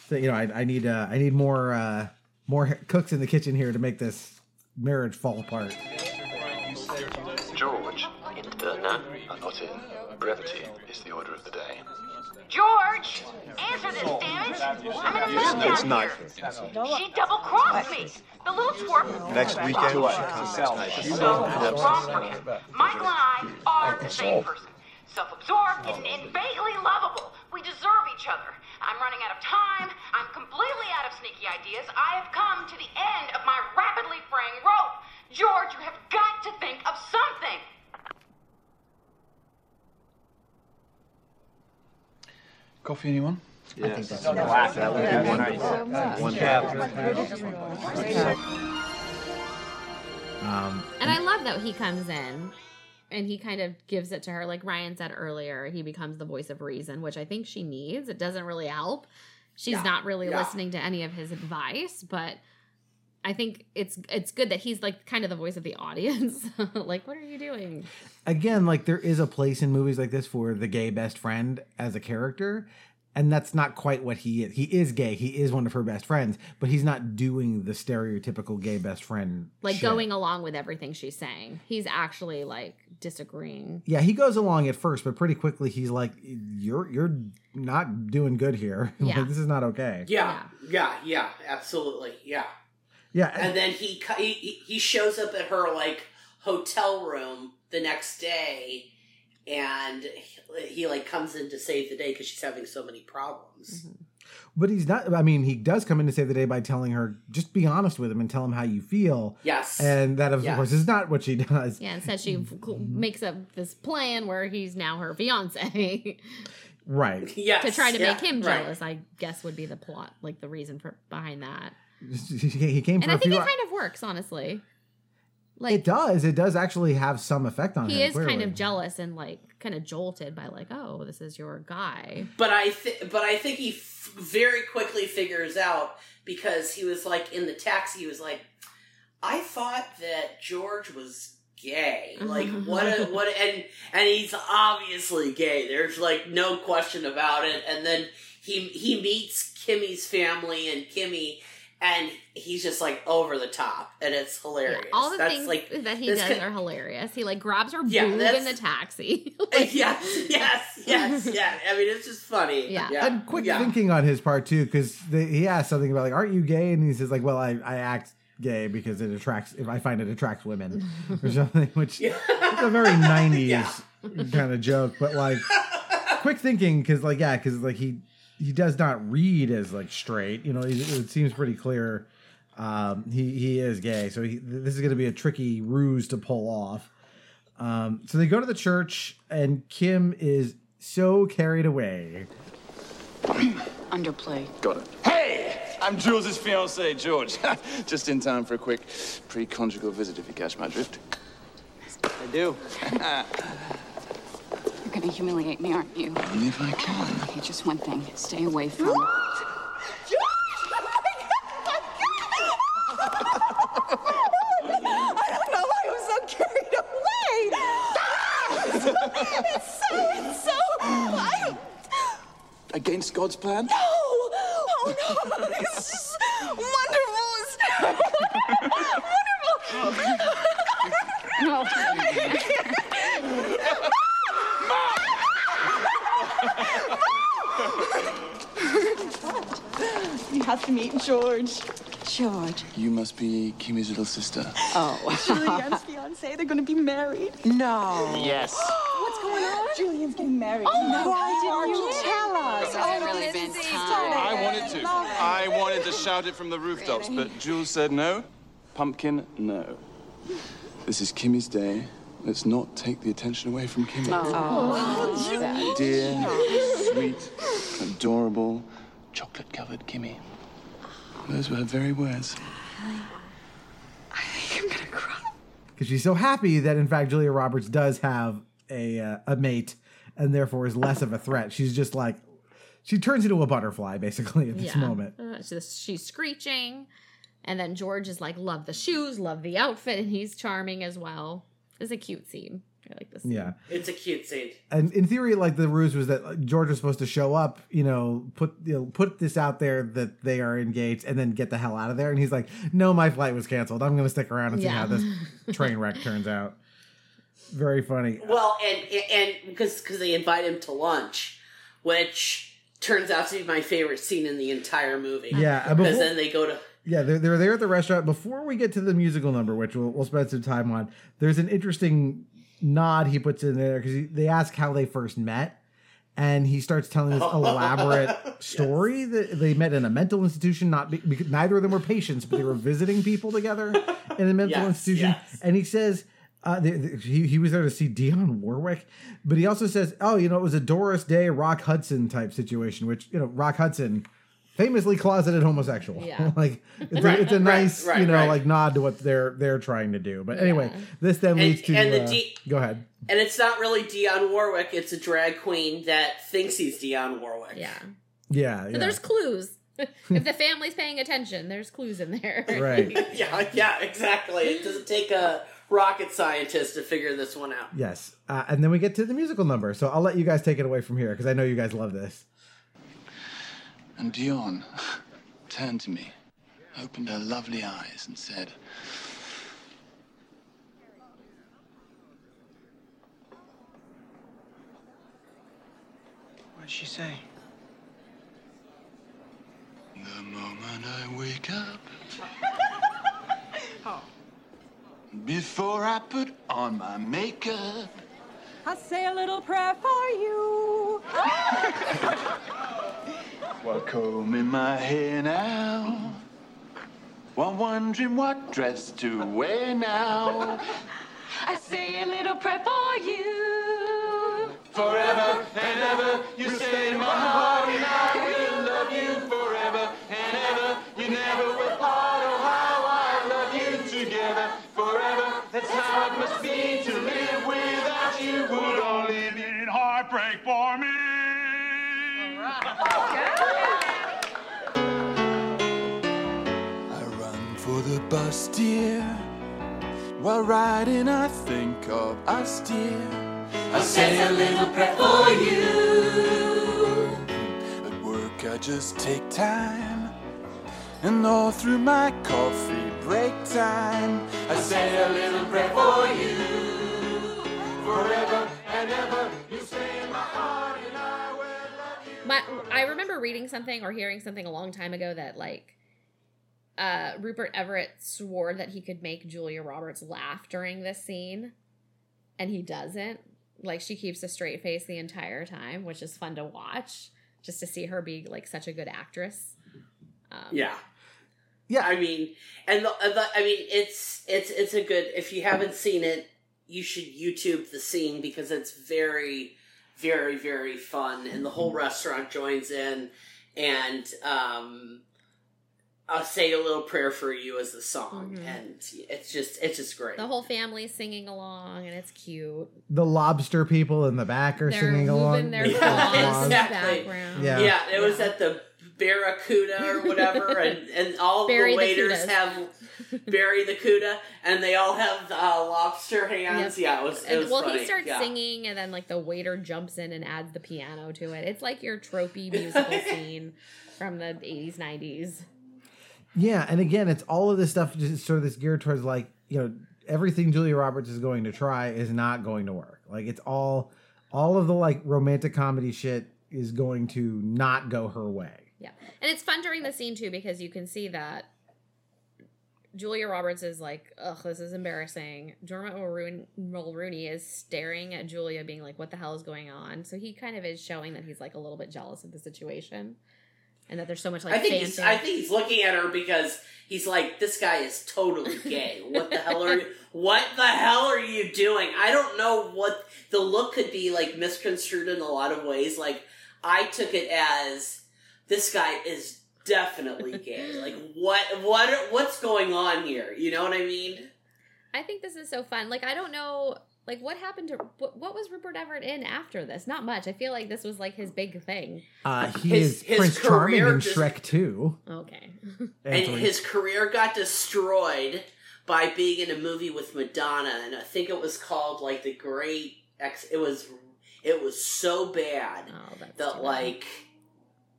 So you know, I, I need uh, I need more uh, more cooks in the kitchen here to make this marriage fall apart. George, Interna, anotin, brevity is the order of the day. George, answer this, damn it! I'm in a move It's not. here. She double crossed me. The little twerp. Next weekend, she comes. So wrong for him. Michael and I are the same person. Self-absorbed and, and vaguely lovable. We deserve each other. I'm running out of time. I'm completely out of sneaky ideas. I have come to the end of my rap fraying rope. George, you have got to think of something. Coffee, anyone? I think that's That enough. would be Thank you wonderful. so much. One Um, And I love that he comes in and he kind of gives it to her. Like Ryan said earlier, he becomes the voice of reason, which I think she needs. It doesn't really help. She's Yeah, not really yeah. listening to any of his advice, but I think it's it's good that he's like kind of the voice of the audience. like, what are you doing? again, like there is a place in movies like this for the gay best friend as a character, and that's not quite what he is. He is gay. He is one of her best friends, but he's not doing the stereotypical gay best friend. Like shit. going along with everything she's saying. He's actually like disagreeing. Yeah, he goes along at first, but pretty quickly he's like, "You're you're not doing good here. Yeah. like, this is not okay." Yeah, yeah, yeah, absolutely, yeah. Yeah, And then he he he- he shows up at her like hotel room the next day, and he, he like comes in to save the day because she's having so many problems. Mm-hmm. But he's not. I mean, he does come in to save the day by telling her, "Just be honest with him and tell him how you feel." Yes. and that of Yes. course is not what she does. Yeah, instead she f- makes up this plan where he's now her fiance. Right. Yes, to try to yeah, make him right. jealous, I guess would be the plot, like the reason for behind that. he came for And I a think it kind of works, honestly. Like it does. It does actually have some effect on he him. He is kind of jealous and like kind of jolted by like, oh, this is your guy. But I th- but I think he f- very quickly figures out because he was like in the taxi. He was like, I thought that George was gay. Like what? A, what? And and he's obviously gay. There's like no question about it. And then he he meets Kimmy's family and Kimmy. And he's just like over the top, and it's hilarious. All the That's things like that he does kind- are hilarious. He like grabs her Yeah, boob in the taxi. like, yes, yes, yes, yeah. I mean, it's just funny. Yeah. yeah. and quick yeah. thinking on his part too, because he asked something about like, "Aren't you gay?" And he says like, "Well, I, I act gay because it attracts. If I find it attracts women or something," which is a very '90s kind of joke. But like, quick thinking because like yeah, because like he he does not read as like straight. You know, it seems pretty clear. Um, he he is gay, so he, this is going to be a tricky ruse to pull off. Um, so they go to the church, and Kim is so carried away. Underplay. Got it. Hey! I'm Jules' fiance, George. Just in time for a quick pre-conjugal visit, if you catch my drift. I do. You're gonna humiliate me, aren't you? Only if I can. Okay, just one thing. Stay away from. I don't know why I'm so carried away. Ah! it's so, it's so. I, Against God's plan? no! Oh no! It's wonderful! It's wonderful! No. You have to meet George. George. You must be Kimmy's little sister. Oh. Julianne's fiance. They're gonna be married. No. Yes. What's going on? Julianne's getting married. Oh, no. why didn't you tell us? It hasn't oh, really been time. I wanted to. I wanted to shout it from the rooftops, but Jules said no. Pumpkin, no. This is Kimmy's day. Let's not take the attention away from Kimmy. Oh, oh Dear, sweet, adorable, chocolate-covered Kimmy. Those were her very words. I think I'm gonna cry. because she's so happy that in fact Julia Roberts does have a uh, a mate and therefore is less of a threat. She's just like she turns into a butterfly basically at this yeah. moment. Uh, she's, she's screeching. And then George is like, love the shoes, love the outfit, and he's charming as well. It's a cute scene. I like this. Scene. Yeah. It's a cute scene. And in theory, like the ruse was that George was supposed to show up, you know, put you know, put this out there that they are engaged, and then get the hell out of there. And he's like, "No, my flight was canceled. I'm going to stick around and see how this train wreck turns out." very funny. Well, and and because because they invite him to lunch, which turns out to be my favorite scene in the entire movie. Yeah, because before- then they go to Yeah, they're, they're there at the restaurant. Before we get to the musical number, which we'll, we'll spend some time on, there's an interesting nod he puts in there because they ask how they first met. And he starts telling this elaborate story that they met in a mental institution. Not be, because neither of them were patients, but they were visiting people together in a mental Yes, institution. yes. And he says uh, they, they- he he was there to see Dionne Warwick, but he also says, "Oh, you know, it was a Doris Day, Rock Hudson type situation." Which you know, Rock Hudson, famously closeted homosexual. Yeah. like it's, Right, a, it's a nice right, you know right. like nod to what they're they're trying to do. But anyway, Yeah. this then And- leads to and the uh, D- go ahead. and it's not really Dionne Warwick; it's a drag queen that thinks he's Dionne Warwick. Yeah. Yeah, So yeah. there's clues. if the family's paying attention, there's clues in there. right. yeah, yeah, exactly. It doesn't take a rocket scientist to figure this one out. Yes, uh, and then we get to the musical number. So I'll let you guys take it away from here because I know you guys love this. And Dionne turned to me, opened her lovely eyes, and said, What did she say? The moment I wake up, oh. before I put on my makeup, I say a little prayer for you. while combing my hair now, while wondering what dress to wear now. I say a little prayer for you. Forever and ever, you stay in my heart, and I will love you forever and ever. You never will part. Oh, how I love you together forever. That's how it must be to live without you. Would only be heartbreak for me. I run for the bus, dear. While riding, I think of us, dear. I say a little prayer for you. At work, I just take time. And all through my coffee break time, I say a little prayer for you. Forever and ever, you stay in my heart, My, I remember reading something or hearing something a long time ago that like uh, Rupert Everett swore that he could make Julia Roberts laugh during this scene, and he doesn't. Like she keeps a straight face the entire time, which is fun to watch, just to see her be like such a good actress. Um, Yeah. Yeah. I mean, and the, the I mean, it's it's it's a good. If you haven't seen it, you should YouTube the scene because it's very, very, very fun, and the whole restaurant joins in, and um, I'll say a little prayer for you as the song, Mhm. and it's just it's just great. The whole family singing along, and it's cute. The lobster people in the back are They're singing moving along. their They claws in along. the Exactly. background. Yeah. Yeah, it was at the Barracuda or whatever, and, and all Bury the the waiters cudas. have bury the cuda, and they all have uh, lobster hands. Yep. Yeah, it was. It And, was well, funny. he starts yeah. singing, and then like the waiter jumps in and adds the piano to it. It's like your tropey musical scene from the eighties, nineties. Yeah, and again, it's all of this stuff just sort of this geared towards like you know everything Julia Roberts is going to try is not going to work. Like it's all all of the like romantic comedy shit is going to not go her way. Yeah, and it's fun during the scene too because you can see that Julia Roberts is like, "Ugh, this is embarrassing." Dermot Mulroney, Mulroney is staring at Julia, being like, "What the hell is going on?" So he kind of is showing that he's like a little bit jealous of the situation, and that there's so much like I think he's. I think he's looking at her because he's like, this guy is totally gay. What the hell are you? What the hell are you doing? I don't know what the look could be like misconstrued in a lot of ways. Like I took it as this guy is definitely gay. Like what what what's going on here? You know what I mean? I think this is so fun. Like I don't know, like what happened to what, what was Rupert Everett in after this? Not much. I feel like this was like his big thing. Uh, he His- is his Prince Charming career in just- Shrek Two. Okay. and his career got destroyed by being in a movie with Madonna, and I think it was called like the Great X. It was it was so bad Oh, that's that too bad.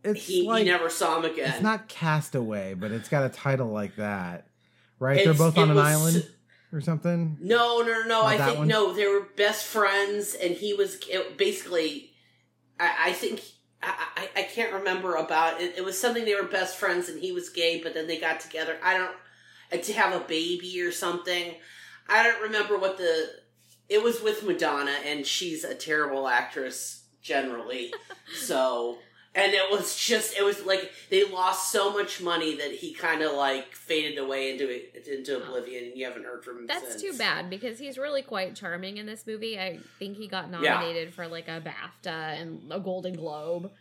It's he, like he never saw him again. it's not Castaway, but it's got a title like that, right? They're both on an was- island. or something. No, no, no, no. I think one? no. They were best friends, and he was it, basically. I, I think I, I I can't remember about it. It was something they were best friends, and he was gay, but then they got together. I don't to have a baby or something. I don't remember what the. It was with Madonna, and she's a terrible actress generally. so, and it was just it was like they lost so much money that he kind of like faded away into into oblivion, and you haven't heard from him. That's since. too bad because he's really quite charming in this movie. I think he got nominated for like a BAFTA and a Golden Globe.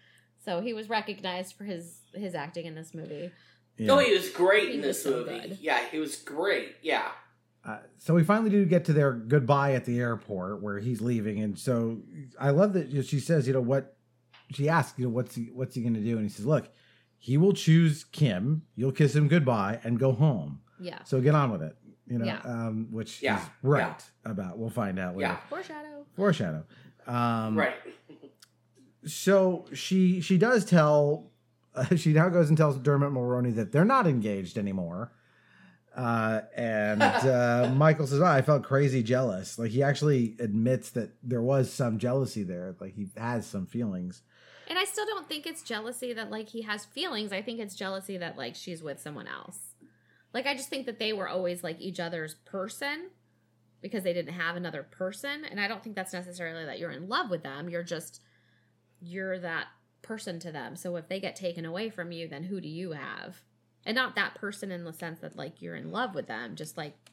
So he was recognized for his his acting in this movie. Oh, he was great He in this so movie. good. Yeah, he was great. Yeah. Uh, so we finally do get to their goodbye at the airport where he's leaving, and so I love that you know, she says, you know what? She asks, you know, what's he what's he going to do? And he says, look, he will choose Kim. You'll kiss him goodbye and go home. Yeah. So get on with it. You know, Yeah. um, which Yeah, he's right about. We'll find out later. Yeah. Foreshadow. Foreshadow. Um, Right. So she she does tell uh, she now goes and tells Dermot Mulroney that they're not engaged anymore. Uh, and uh, Michael says, oh, "I felt crazy jealous." Like he actually admits that there was some jealousy there. Like he has some feelings. And I still don't think it's jealousy that like he has feelings. I think it's jealousy that like she's with someone else. Like I just think that they were always like each other's person because they didn't have another person. And I don't think that's necessarily that you're in love with them. You're just you're that person to them. So if they get taken away from you, then who do you have? And not that person in the sense that like you're in love with them, just like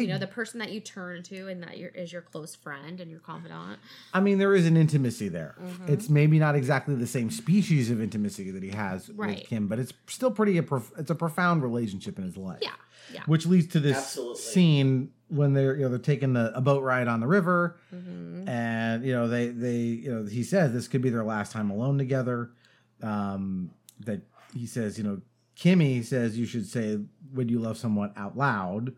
you know the person that you turn to and that you're, is your close friend and your confidant. I mean, there is an intimacy there. Mhm. It's maybe not exactly the same species of intimacy that he has Right. with Kim, but it's still pretty. A prof- it's a profound relationship in his life. Yeah, yeah. Which leads to this Absolutely. scene when they're you know they're taking the, a boat ride on the river, Mhm. and you know they they you know he says this could be their last time alone together. Um, that he says you know Kimmy says you should say when you love someone out loud.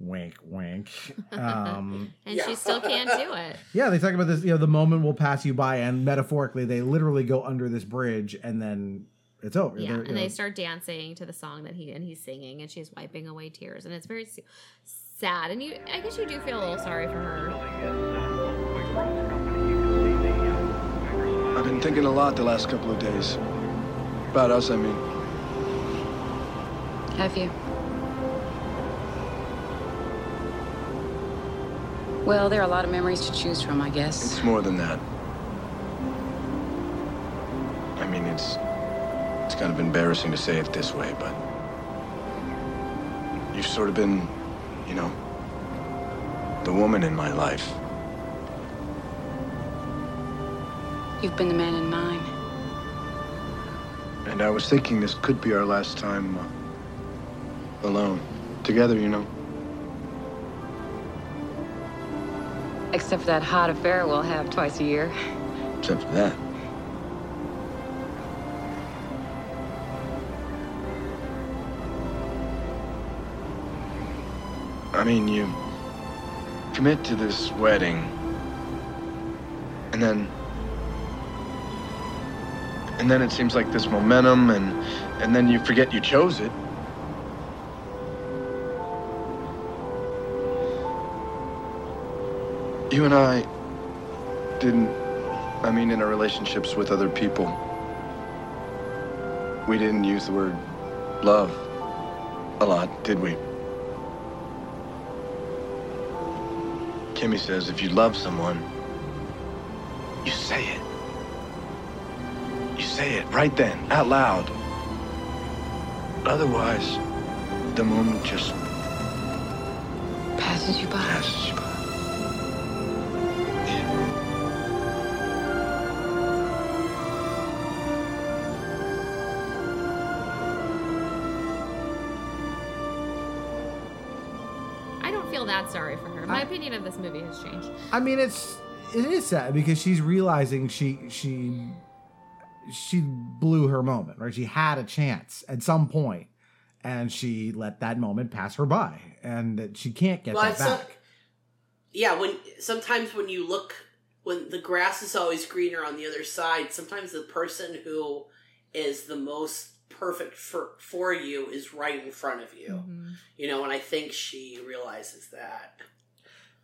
Wink, wink. Um, and she still can't do it. yeah, they talk about this. You know, the moment will pass you by, and metaphorically, they literally go under this bridge, and then it's over. Yeah, and you they start dancing to the song that he and he's singing, and she's wiping away tears, and it's very sad. And you, I guess you do feel a little sorry for her. I've been thinking a lot the last couple of days. About us, I mean. Have you? Well, there are a lot of memories to choose from, I guess. It's more than that. I mean, it's it's kind of embarrassing to say it this way, but you've sort of been, you know, the woman in my life. You've been the man in mine. And I was thinking this could be our last time uh, alone, together, you know. Except for that hot affair we'll have twice a year. Except for that. I mean, you commit to this wedding, and then. And then it seems like this momentum, and, and then you forget you chose it. You and I didn't, I mean, in our relationships with other people, we didn't use the word love a lot, did we? Kimmy says if you love someone, you say it. You say it right then, out loud. Otherwise, the moment just Passes you by. passes you by. Sorry for her. My opinion of this movie has changed. I mean, it's it is sad because she's realizing she she she blew her moment, right? She had a chance at some point, and she let that moment pass her by, and that she can't get Well, that it's so- back. yeah, when sometimes when you look when the grass is always greener on the other side, sometimes the person who is the most perfect for for you is right in front of you. Mm-hmm. You know, and I think she realizes that.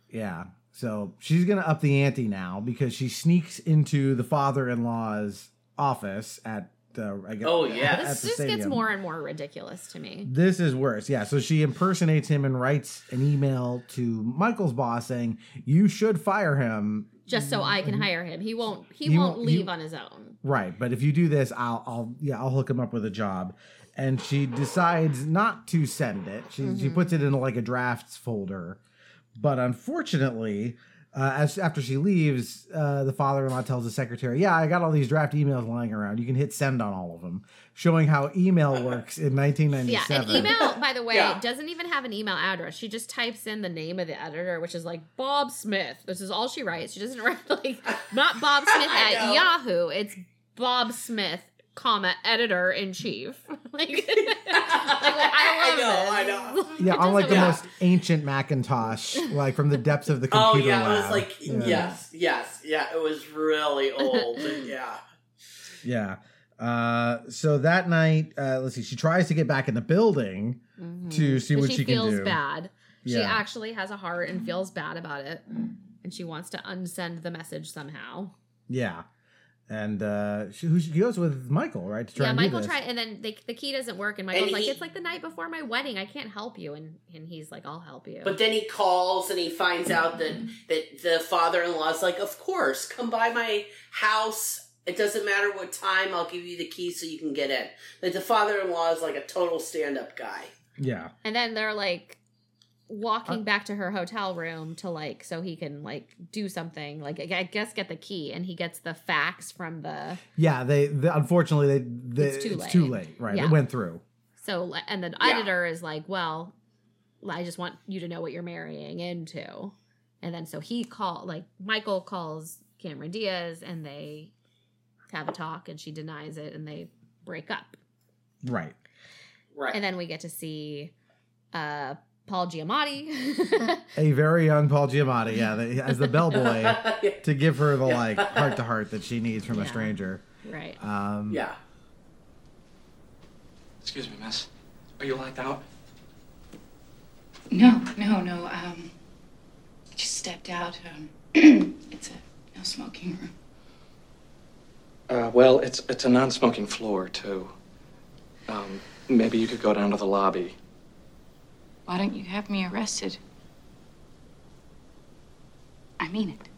Yeah. So she's gonna up the ante now because she sneaks into the father-in-law's office at the. I guess, Oh, yeah. at This the just gets more and more ridiculous to me. This is worse. Yeah. So she impersonates him and writes an email to Michael's boss saying, "You should fire him." Just so I can hire him. He won't he, He won't won't- he- leave on his own. Right, but if you do this, I'll, I'll, yeah, I'll hook him up with a job. And she decides not to send it. She she Mhm. puts it in like a drafts folder. But unfortunately, uh, as after she leaves, uh, the father-in-law tells the secretary, "Yeah, I got all these draft emails lying around. You can hit send on all of them," showing how email works in 1997." Yeah, 1997. an email, by the way, Yeah. doesn't even have an email address. She just types in the name of the editor, which is like Bob Smith. This is all she writes. She doesn't write like not Bob Smith at. Yahoo. It's Bob Smith, comma editor in chief. like, like, I love know, this. I know. Yeah, It on like the doesn't- most ancient Macintosh, like from the depths of the computer. Oh computer yeah, it was like Yeah. yes, yes, yeah. It was really old. yeah. Yeah. Uh, so that night, uh, let's see, she tries to get back in the building to see But what she, she, can feels do. bad. She actually has a heart and feels bad about it, and she wants to unsend the message somehow. Yeah. And uh, she, who she goes with Michael, right? To try yeah, and Michael this. tried, and then they, the key doesn't work, and Michael's And like, he- "It's like the night before my wedding. I can't help you," and and he's like, "I'll help you." But then he calls and he finds out that that the father-in-law's like, "Of course, come by my house. It doesn't matter what time. I'll give you the key so you can get in." That the father-in-law is like a total stand-up guy. Yeah. and then they're like walking back to her hotel room to like so he can like do something like I guess get the key, and he gets the fax from the Yeah, they, they unfortunately they, they It's too it's too late. late, right? Yeah. It went through. so and the Yeah. editor is like, "Well, I just want you to know what you're marrying into," and then so he call like Michael calls Cameron Diaz, and they have a talk, and she denies it, and they break up. Right. Right. And then we get to see uh Paul Giamatti. A very young Paul Giamatti, yeah, the, as the bellboy Yeah. to give her the like heart to heart that she needs from a stranger. right. Um, yeah. Excuse me, miss. Are you locked out? No, no, no. Um, just stepped out. Um, it's a no smoking room. Uh, well, it's it's a non-smoking floor too. Um, maybe you could go down to the lobby. Why don't you have me arrested? I mean it.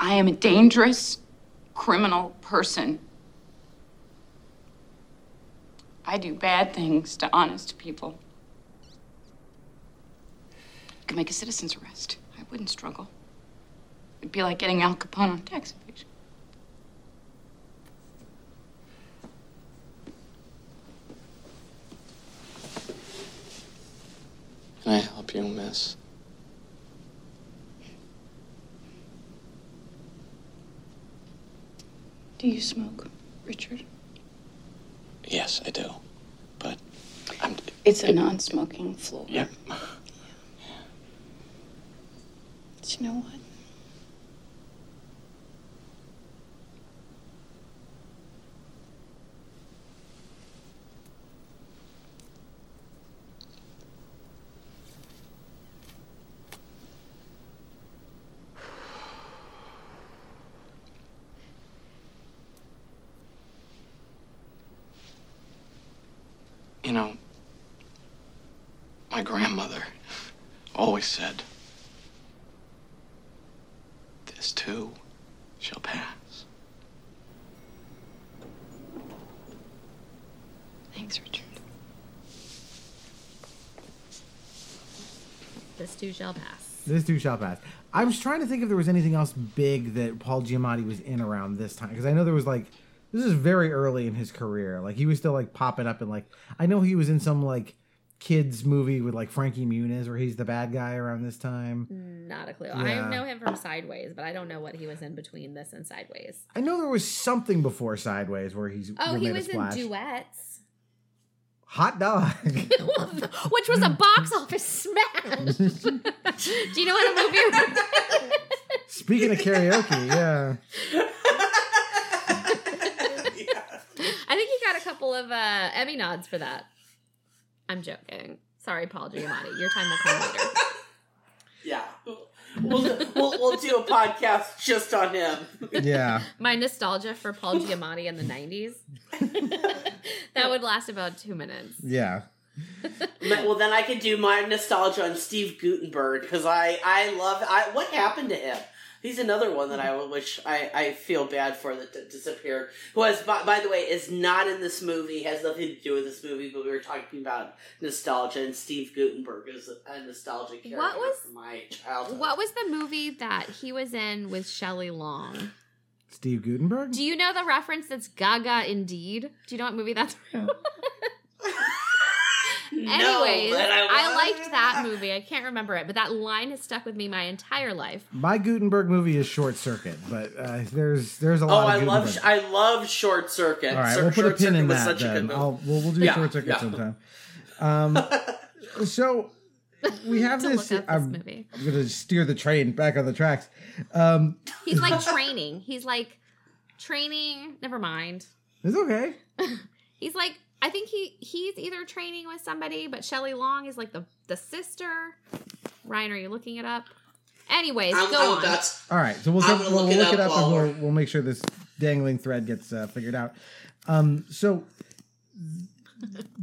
I am a dangerous criminal person. I do bad things to honest people. I could make a citizen's arrest. I wouldn't struggle. It'd be like getting Al Capone on tax evasion. Can I help you, miss? Do you smoke, Richard? Yes, I do. But I'm. It's a non smoking floor. Yeah. But you know what? You know, my grandmother always said, "This too shall pass." Thanks, Richard. This too shall pass. This too shall pass. I was trying to think if there was anything else big that Paul Giamatti was in around this time because I know there was like this is very early in his career. Like he was still like popping up and like I know he was in some like kids movie with like Frankie Muniz where he's the bad guy around this time. Not a clue. Yeah. I know him from Sideways, but I don't know what he was in between this and Sideways. I know there was something before Sideways where he's Oh, he was in duets, Hot dog. which was a box office smash. Do you know what a movie? Speaking of karaoke, yeah. I think he got a couple of uh, Emmy nods for that. I'm joking. Sorry, Paul Giamatti. Your time will come later. Yeah. We'll, we'll, we'll do a podcast just on him. Yeah. My nostalgia for Paul Giamatti in the 90s. that would last about two minutes. Yeah. well, then I could do my nostalgia on Steve Guttenberg because I I love I what happened to him. He's another one that I mm-hmm. wish I, I feel bad for that d- disappeared. Who has by, by the way is not in this movie. Has nothing to do with this movie. But we were talking about nostalgia, and Steve Guttenberg is a nostalgic character What was- from my childhood. What was the movie that he was in with Shelley Long? Steve Guttenberg? Do you know the reference that's Gaga Indeed? Do you know what movie that's from? Anyways, but I I, liked that movie. I can't remember it, but that line has stuck with me my entire life. My Guttenberg movie is Short Circuit, but uh, there's there's a Oh, lot I of love I love Short Circuit. All right, Short- we'll put a pin in that such a good then. I'll, we'll, we'll do Yeah, Short Circuit yeah. sometime. Um, so we have this. this I'm, movie. I'm going to steer the train back on the tracks. Um, He's like training. He's like training. Never mind. it's okay. He's like I think he he's either training with somebody, but Shelley Long is like the the sister. Ryan, are you looking it up? Anyways, I'm- go I'm on. about to- All right, so we'll, I'm we'll look it look it up up and we'll, we're- we'll make sure this dangling thread gets uh, figured out. Um, so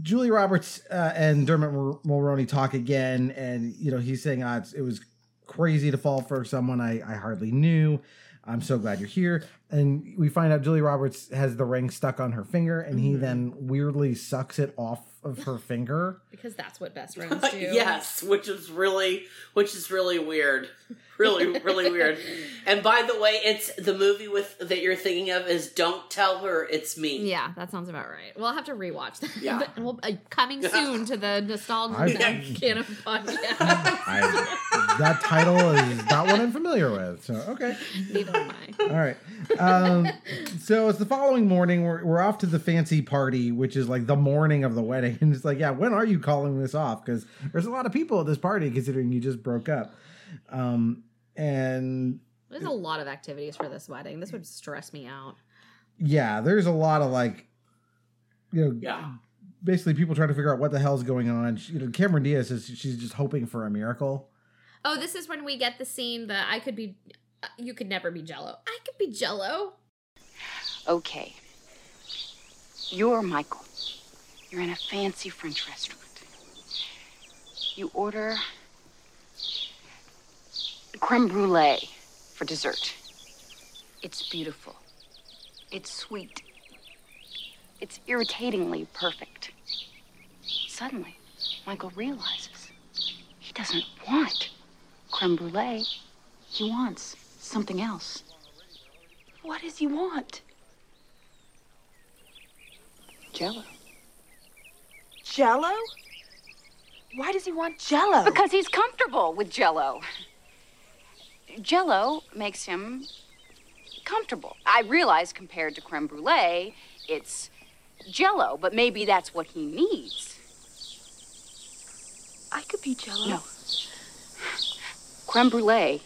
Julie Roberts uh, and Dermot Mulroney talk again, and you know he's saying uh, it's, it was crazy to fall for someone I, I hardly knew. I'm so glad you're here. And we find out Julie Roberts has the ring stuck on her finger, and he Mhm. then weirdly sucks it off of her finger. because that's what best friends do. yes, which is really, which is really weird, really, really weird. And by the way, it's the movie with that you're thinking of is "Don't Tell Her It's Me." Yeah, that sounds about right. We'll have to rewatch that. Yeah. But we'll, uh, coming soon to the nostalgia I- canon podcast. I, that title is not one I'm familiar with. So okay. Neither am I. All right. Um, so it's the following morning. We're, we're off to the fancy party, which is like the morning of the wedding. And it's like, yeah, when are you calling this off? Because there's a lot of people at this party, considering you just broke up. Um, and There's a lot of activities for this wedding. This would stress me out. yeah, there's a lot of like, you know, Yeah. basically people trying to figure out what the hell's going on. She, you know, Cameron Diaz says she's just hoping for a miracle. Oh, this is when we get the scene that I could be. uh, You could never be Jello. I could be Jello. Okay. You're Michael. You're in a fancy French restaurant. You order creme brulee for dessert. It's beautiful. It's sweet. It's irritatingly perfect. Suddenly, Michael realizes he doesn't want creme brulee. He wants something else. What does he want? Jello. Jello? Why does he want Jello? Because he's comfortable with Jello. Jello makes him comfortable. I realize compared to creme brulee, it's Jello, but maybe that's what he needs. I could be Jello. No. Creme brulee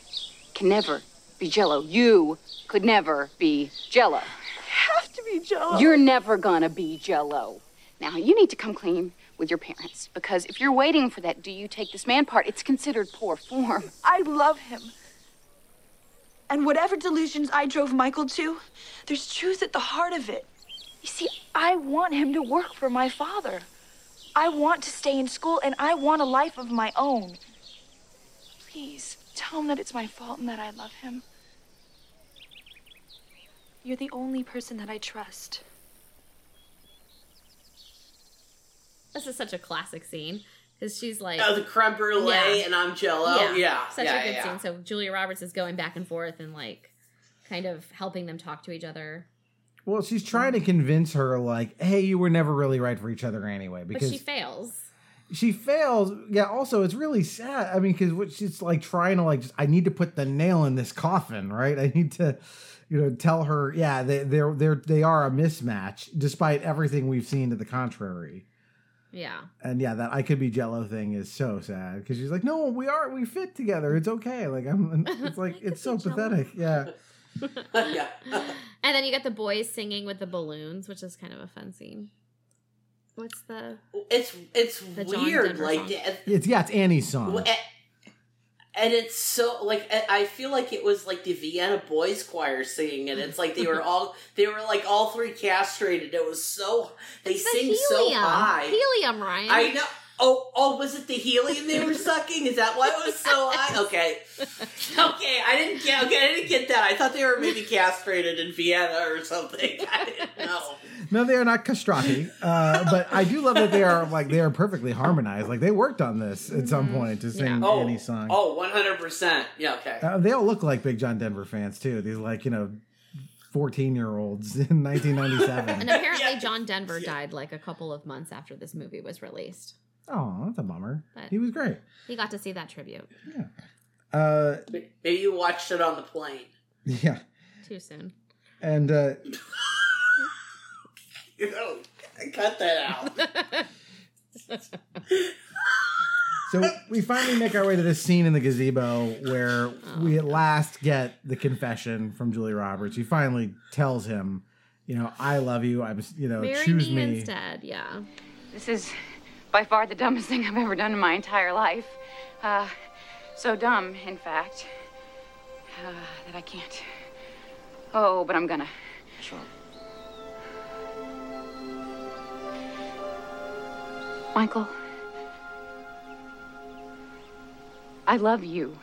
can never be Jello. You could never be Jello. I have to be Jello. You're never gonna be Jello. Now you need to come clean with your parents because if you're waiting for that, do you take this man part? It's considered poor form. I love him. And whatever delusions I drove Michael to, there's truth at the heart of it. You see, I want him to work for my father. I want to stay in school and I want a life of my own. Please, tell him that it's my fault and that I love him. You're the only person that I trust. This is such a classic scene because she's like, Oh, the creme brulee, Yeah. and I'm Jello. Yeah, such yeah, a good yeah. scene. So Julia Roberts is going back and forth and like, kind of helping them talk to each other. Well, she's trying to convince her, like, hey, you were never really right for each other anyway. But Because she fails. she fails. Yeah. Also, it's really sad. I mean, because what she's like trying to like, just, I need to put the nail in this coffin, right? I need to, you know, tell her, yeah, they they're they're they are a mismatch, despite everything we've seen to the contrary. Yeah. And yeah, that I could be Jello thing is so sad because she's like, no, we are, we fit together. It's okay. Like I'm, it's like it's so pathetic. Yeah. yeah. And then you get the boys singing with the balloons, which is kind of a fun scene. What's the It's it's The weird, like, song. It's yeah, it's Annie's song. And it's so like I I feel like it was like the Vienna Boys Choir singing and It's like they were all they were like all three castrated. It was so they It's the sing so helium. high. Helium, Ryan. I know. Oh, oh, was it the helium they were sucking? Is that why it was so high? Okay, okay, I didn't get. Okay, I didn't get that. I thought they were maybe castrated in Vienna or something. I didn't know. No, they are not castrati. Uh, but I do love that they are like they are perfectly harmonized. Like they worked on this at some point to sing Oh, Annie's song. oh, one hundred percent. Yeah. Okay. Uh, they all look like big John Denver fans too. These like you know, fourteen year olds in nineteen ninety seven. And apparently, John Denver died like a couple of months after this movie was released. Oh, that's a bummer. But- He was great. He got to see that tribute Uh, Maybe you watched it on the plane. yeah, too soon. and uh, You know, cut that out. so we finally make our way to this scene in the gazebo where we at last get the confession from Julie Roberts. She finally tells him, you know, I love you. I'm, you know, Marry choose me, me. instead. Yeah. This is by far the dumbest thing I've ever done in my entire life. Uh, so dumb, in fact, uh, that I can't. Oh, but I'm gonna. Sure. Michael, I love you.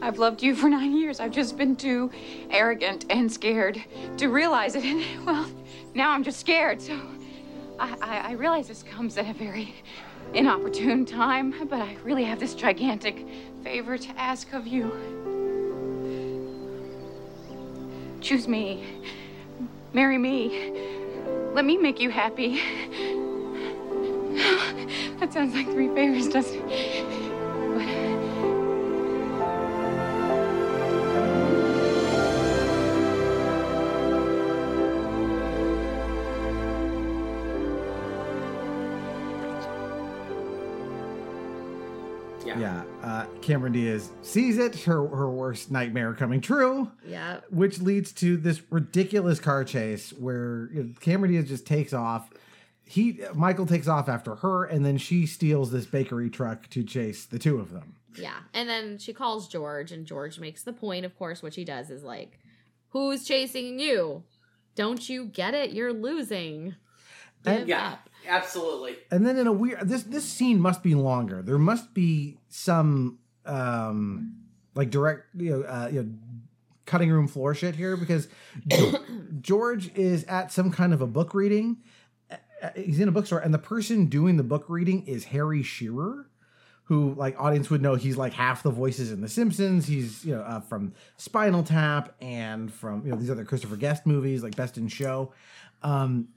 I've loved you for nine years. I've just been too arrogant and scared to realize it. And, well, now I'm just scared. So I, I, realize this comes at a very inopportune time, but I really have this gigantic favor to ask of you. Choose me. Marry me. Let me make you happy. That sounds like three favors, doesn't it? Yeah. Yeah, uh, Cameron Diaz sees it, her her worst nightmare coming true. Yeah. which leads to this ridiculous car chase where you know, Cameron Diaz just takes off. He Michael takes off after her, and then she steals this bakery truck to chase the two of them. Yeah. And then she calls George, and George makes the point, of course, what she does is like, Who's chasing you? Don't you get it? You're losing. Give Yeah. up. Absolutely. And then in a weird this this scene must be longer. There must be some um like direct you know uh, you know cutting room floor shit here because George is at some kind of a book reading. Uh, He's in a bookstore and the person doing the book reading is Harry Shearer. Who like audience would know he's like half the voices in The Simpsons. He's you know uh, from Spinal Tap and from you know these other Christopher Guest movies like Best in Show, um,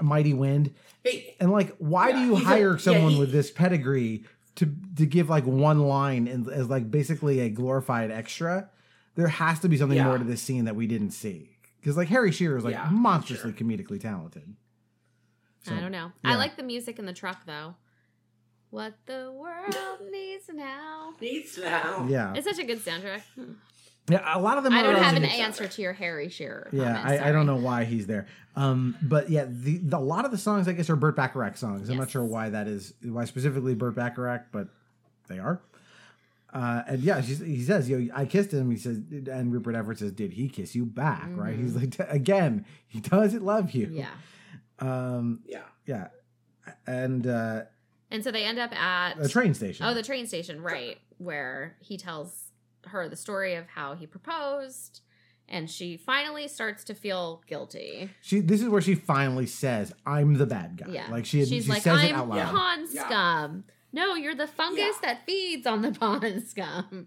Mighty Wind. Hey, And like, why do you he's a- hire yeah, someone he- with this pedigree to to give like one line and as like basically a glorified extra? There has to be something Yeah. more to this scene that we didn't see because like Harry Shearer is like Yeah, monstrously comedically talented. So, I don't know. yeah. I like the music in the truck, though. What the world needs now. Needs now. Yeah, It's such a good soundtrack. Hmm. Yeah. A lot of them. I are don't have an around- answer to your Harry Shearer. Yeah, comment, I, I don't know why he's there. Um, but yeah, the, the a lot of the songs I guess are Burt Bacharach songs. I'm not sure why that is, why specifically Burt Bacharach, but they are. Uh, and yeah, he says, "Yo, I kissed him." He says, and Rupert Everett says, "Did he kiss you back?" Right? He's like, again, he doesn't love you. Mm-hmm. Yeah. Um, Yeah. yeah, and uh, And so they end up at a train station. Oh, the train station, right, where he tells her the story of how he proposed, and she finally starts to feel guilty. she. This is where she finally says, "I'm the bad guy." Yeah, like she, had, she's she like, says "I'm it out loud. pond Yeah. scum." No, you're the fungus that feeds on the pond scum.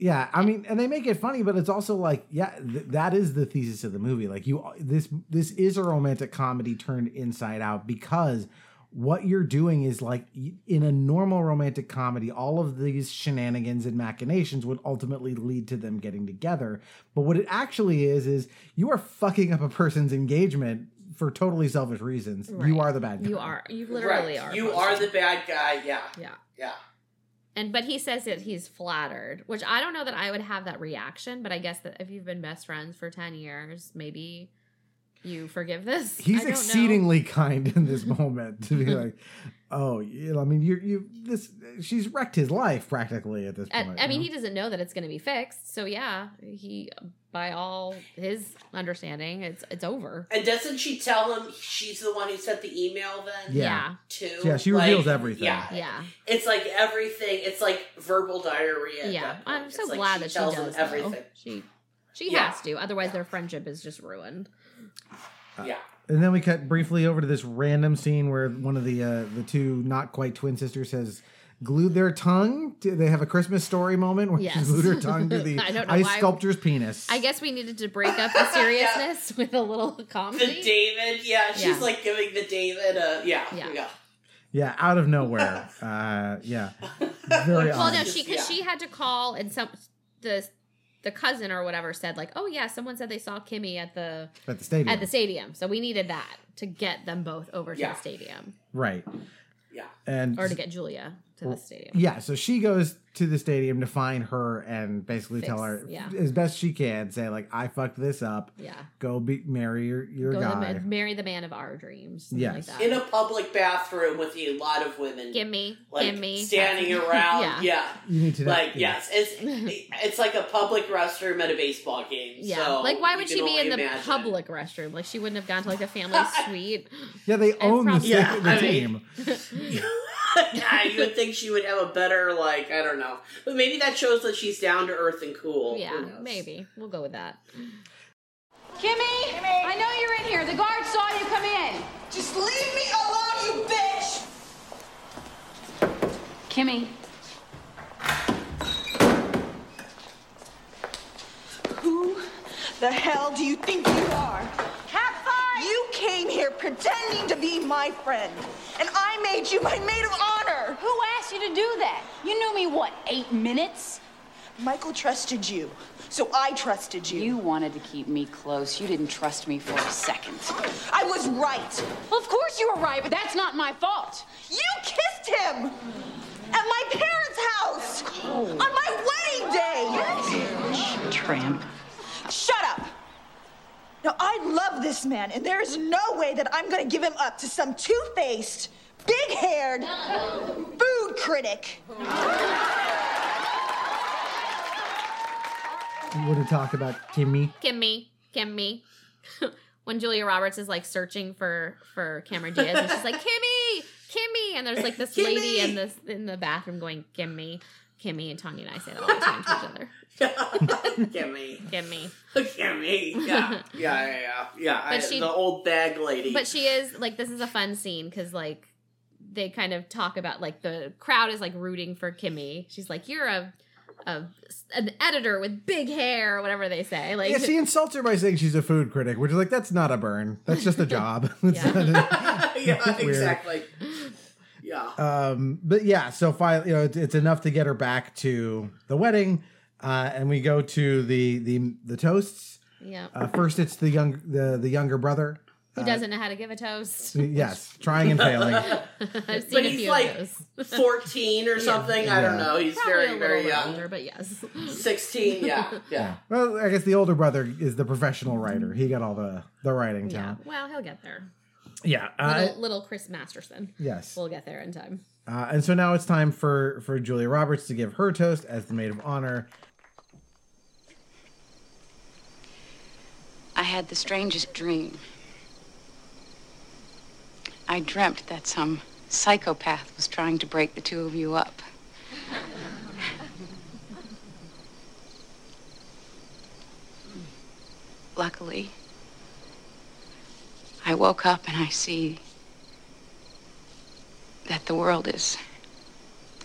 Yeah, I mean, and they make it funny, but it's also like, yeah, th- that is the thesis of the movie. Like you, this this is a romantic comedy turned inside out because what you're doing is like in a normal romantic comedy, all of these shenanigans and machinations would ultimately lead to them getting together. But what it actually is is you are fucking up a person's engagement for totally selfish reasons. You are the bad guy. You are. You literally right. are. You are the bad guy. Yeah. Yeah. Yeah. And but he says that he's flattered, which I don't know that I would have that reaction, but I guess that if you've been best friends for 10 years, maybe you forgive this? I He's don't know. exceedingly kind in this moment to be like, oh, you know, I mean, you're you this. She's wrecked his life practically at this I, point. I mean, you he doesn't know that it's going to be fixed. So yeah, he, by all his understanding, it's it's over. And doesn't she tell him she's the one who sent the email then? Yeah. Too? Yeah, she Like, reveals everything. Yeah. Yeah. It's like everything. It's like verbal diarrhea. Yeah, that. I'm so It's like glad that she tells does. him everything. Though. She she Yeah. has to, otherwise their friendship is just ruined. Yeah. And then we cut briefly over to this random scene where one of the uh, the two not quite twin sisters has glued their tongue. To, they have a Christmas story moment where Yes. she glued her tongue to the I don't know ice why- sculptor's penis. I guess we needed to break up the seriousness with a little comedy. The. David, yeah, she's Yeah. like giving the David a yeah, Yeah. yeah. yeah, out of nowhere. uh, yeah, very well, odd. no, she because Yeah. she had to call and some the the cousin or whatever said like, oh yeah, someone said they saw Kimmy at the At the stadium. at the stadium, so we needed that to get them both over to Yeah. the stadium right. Yeah. And or to get Julia to the stadium. Yeah, so she goes to the stadium to find her and basically tell her yeah. as best she can, say like, "I fucked this up. Yeah. Go be marry your your Go the guy." man, marry the man of our dreams. Yes. Like that. In a public bathroom with a lot of women. gimme, like gimme, standing around. Yeah. yeah. You need to know- like yeah. yes, it's it's like a public restroom at a baseball game. Yeah, so like why would she be only in the imagine. public restroom? Like she wouldn't have gone to like a family suite. Yeah, they own the, probably- sta- Yeah, the I mean- team. yeah, you would think she would have a better like I don't know, but maybe that shows that she's down to earth and cool. Yeah, maybe we'll go with that. Kimmy, Kimmy! I know you're in here. The guard saw you come in. Just leave me alone, you bitch! Kimmy, Who the hell do you think you are? Catfight! You came here pretending to be my friend, and I made you my maid of honor. who asked you to do that? You knew me, what, eight minutes? Michael trusted you, so I trusted you. You wanted to keep me close. You didn't trust me for a second. I was right. Well, of course you were right, but that's not my fault. You kissed him at my parents' house on my wedding day. Tramp. Shut up. Now, I love this man, and there is no way that I'm going to give him up to some two faced, big haired food critic. You want to talk about Kimmy? Kimmy, Kimmy. when Julia Roberts is like searching for for Cameron Diaz, and she's like Kimmy, Kimmy, and there's like this lady in this in the bathroom going Kimmy, Kimmy, and Tanya and I say that all the time to each other. Gimme, Kimmy. gimme, yeah, yeah, yeah, yeah. yeah I, But she- the old bag lady. But she is like this is a fun scene because like they kind of talk about like the crowd is like rooting for Kimmy. She's like, "You're a, a an editor with big hair," or whatever they say. Like, Yeah, she insults her by saying she's a food critic, which is like that's not a burn. That's just a job. Yeah. not- yeah, exactly. Yeah. um, but yeah, so finally, you know, it's, it's enough to get her back to the wedding, uh, and we go to the the the toasts. yeah, Uh, first, it's the young the the younger brother. who doesn't know how to give a toast? Yes, trying and failing. I've seen But a he's few like of those. 14 or something. I don't know. He's Probably very, a very bit young. older, but yes. 16, yeah. Yeah. Well, I guess the older brother is the professional writer. He got all the the writing Yeah. talent. Well, he'll get there. Yeah. Uh, Little, little Chris Masterson. yes. We'll get there in time. Uh, and so now it's time for for Julia Roberts to give her toast as the maid of honor. I had the strangest dream. I dreamt that some psychopath was trying to break the two of you up. Luckily, I woke up and I see that the world is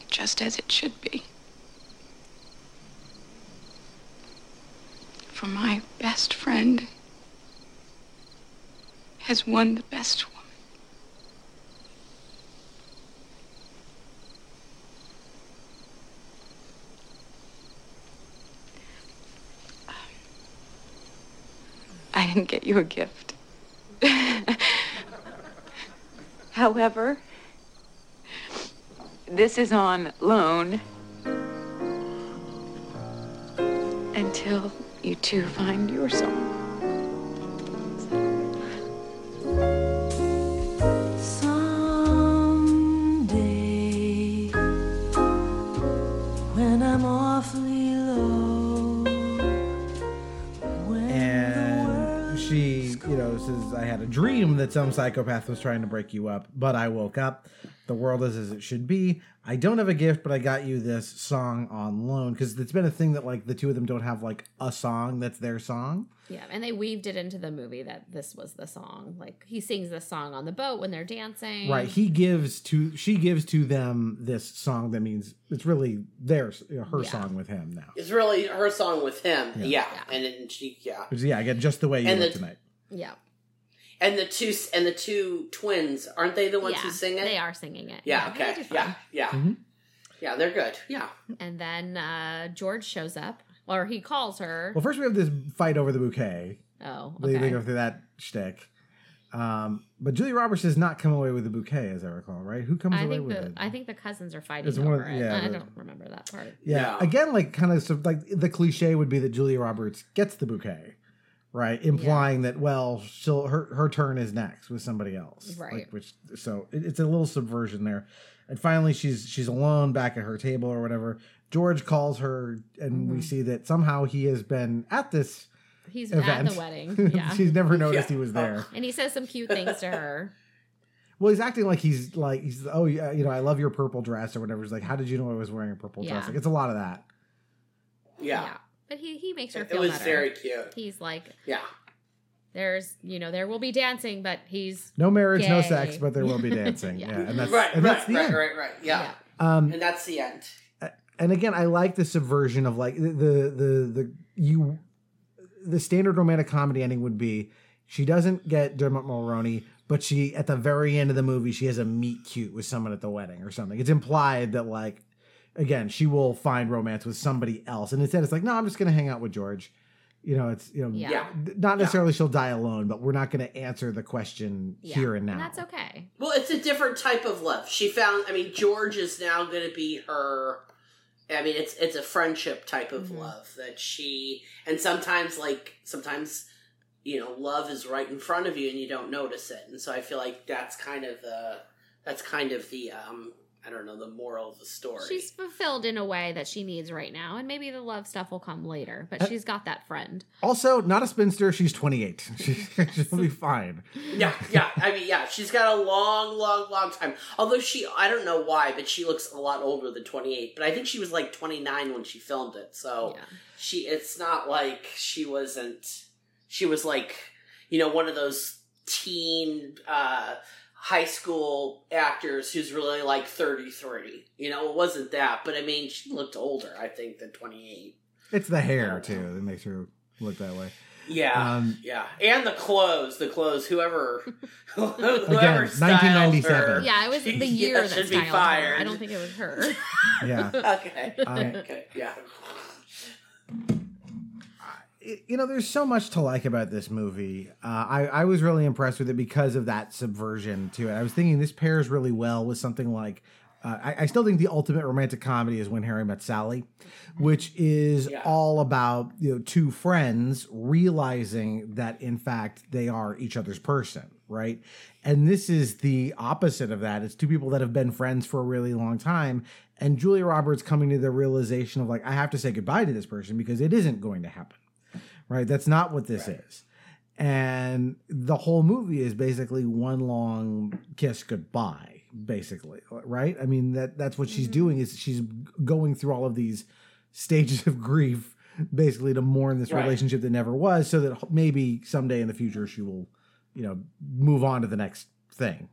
just as it should be. For my best friend has won the best woman. Um, I didn't get you a gift. However, this is on loan until you two find your song. A dream that some psychopath was trying to break you up, but I woke up. The world is as it should be. I don't have a gift, but I got you this song on loan because it's been a thing that like the two of them don't have like a song that's their song. Yeah, and they weaved it into the movie that this was the song. Like he sings this song on the boat when they're dancing. Right. He gives to she gives to them this song that means it's really theirs her Yeah. song with him now. It's really her song with him. Yeah. Yeah, and then she yeah, yeah, I get just the way you And look the- tonight. Yeah. And the two and the two twins aren't they the ones yeah, who sing it? They are singing it. Yeah. they okay. do Yeah. fine. Yeah. Mhm. Yeah. They're good. Yeah. And then uh, George shows up, or he calls her. Well, first we have this fight over the bouquet. oh, They, they go through that shtick. Um, but Julia Roberts does not come away with the bouquet, as I recall, right? Who comes I away think with the it? I think the cousins are fighting It's one of- over it. yeah, I don't remember that part. Yeah. Yeah. Again, like kind of so, like the cliche would be that Julia Roberts gets the bouquet, right? Implying that well, she'll her her turn is next with somebody else, Right. Like, which so it, it's a little subversion there. And finally, she's she's alone back at her table or whatever. George calls her, and we Mhm. see that somehow he has been at this He's event. at the wedding. Yeah. she's never noticed Yeah. he was there. and he says some cute things to her. Well, he's acting like he's like he's oh yeah, you know, I love your purple dress or whatever. He's like, how did you know I was wearing a purple dress? Like it's a lot of that. Yeah. But he he makes her It feel was better. very cute. He's like, Yeah. there's you know there will be dancing, but he's No marriage, no sex, but there will be dancing. Yeah. yeah. and that's right. and Right. that's the Right. end. Right. Right. Yeah. Um, And that's the end. and again, I like the subversion of like the the the you the standard romantic comedy ending would be she doesn't get Dermot Mulroney, but she at the very end of the movie she has a meet cute with someone at the wedding or something. It's implied that like again she will find romance with somebody else, and instead it's like no, I'm just gonna hang out with George. You know, it's you know, Yeah. Yeah. not necessarily she'll die alone, but we're not going to answer the question yeah. here and now. And that's okay. Well, it's a different type of love. She found. I mean, George is now going to be her. I mean, it's it's a friendship type of Mhm. love that she. And sometimes, like sometimes, you know, love is right in front of you and you don't notice it. And so I feel like that's kind of the. That's kind of the. um I don't know the moral of the story. She's fulfilled in a way that she needs right now, and maybe the love stuff will come later. But Uh, she's got that friend. Also, not a spinster. She's 28. She, she'll be fine. Yeah, yeah. I mean, yeah. She's got a long, long, long time. Although she, I don't know why, but she looks a lot older than twenty eight. But I think she was like twenty nine when she filmed it. So Yeah. she, it's not like she wasn't. She was like, you know, one of those teen uh, high school actors who's really like thirty three. You know, it wasn't that, but I mean, she looked older. I think than twenty eight. It's the hair, too, that makes her look that way. Yeah, Um, yeah, and the clothes, the clothes. Whoever, whoever Again, styled 1997. her, Yeah, it was the Yeah, year that should be styled her. I don't think it was her. Yeah. okay. I- okay. Yeah. You know, there's so much to like about this movie. Uh, I, I was really impressed with it because of that subversion to it. I was thinking this pairs really well with something like. Uh, I, I still think the ultimate romantic comedy is When Harry Met Sally, which is Yeah. all about you know two friends realizing that in fact they are each other's person, right? And this is the opposite of that. It's two people that have been friends for a really long time, and Julia Roberts coming to the realization of like I have to say goodbye to this person because it isn't going to happen right? That's not what this is. And the whole movie is basically one long kiss goodbye, basically, right? I mean that that's what she's mm-hmm. doing is she's going through all of these stages of grief basically to mourn this Right. relationship that never was so that maybe someday in the future she will, you know, move on to the next thing.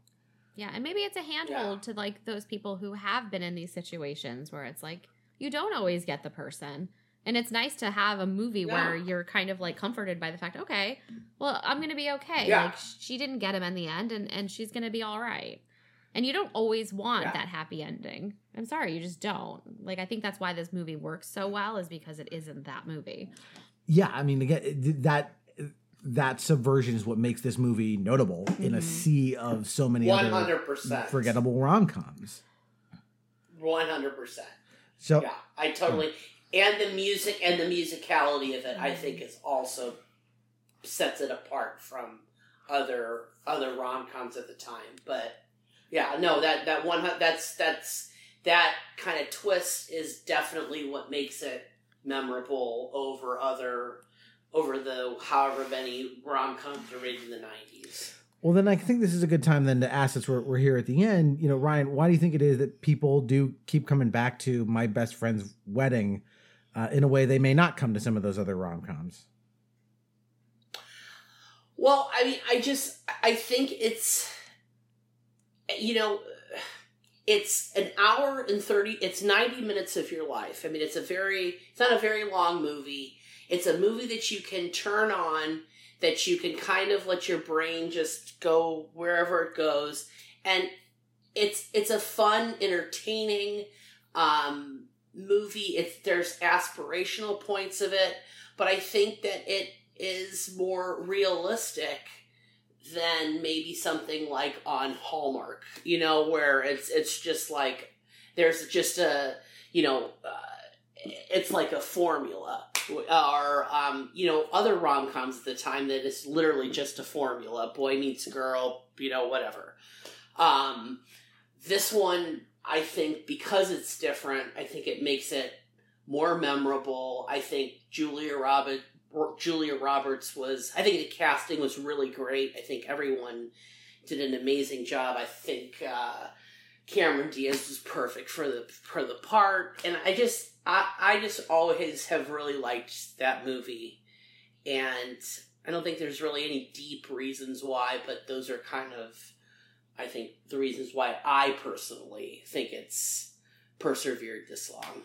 Yeah, and maybe it's a handhold to like those people who have been in these situations where it's like you don't always get the person. And it's nice to have a movie where you're kind of like comforted by the fact, okay, well, I'm going to be okay. Yeah. Like she didn't get him in the end and and she's going to be all right. And you don't always want Yeah. that happy ending. I'm sorry, you just don't. Like I think that's why this movie works so well is because it isn't that movie. yeah i mean again that that subversion is what makes this movie notable in a Mhm. sea of so many other 100%. forgettable rom-coms One hundred percent. so Yeah, I totally. And the music and the musicality of it, I mm-hmm. think, is also sets it apart from other other rom coms at the time. But yeah, no, that that one that's that's that kind of twist is definitely what makes it memorable over other over the however many rom coms were made in the nineties. Well, then I think this is a good time then to ask us. We're, we're here at the end. You know, Ryan, why do you think it is that people do keep coming back to my best friend's wedding uh, in a way they may not come to some of those other rom coms? Well, I mean, I just I think it's you know it's an hour and 30 it's 90 minutes of your life. I mean, it's a very it's not a very long movie. It's a movie that you can turn on that you can kind of let your brain just go wherever it goes and it's it's a fun, entertaining um movie. It's there's aspirational points of it, but I think that it is more realistic than maybe something like on Hallmark, you know, where it's it's just like there's just a you know uh, it's like a formula or um, you know other rom coms at the time that is literally just a formula boy meets girl you know whatever um, this one I think because it's different I think it makes it more memorable. I think Julia Roberts Julia Roberts was I think the casting was really great. I think everyone did an amazing job. I think uh, Cameron Diaz was perfect for the for the part. And I just I, I just always have really liked that movie, and I don't think there's really any deep reasons why, but those are kind of, I think, the reasons why I personally think it's persevered this long.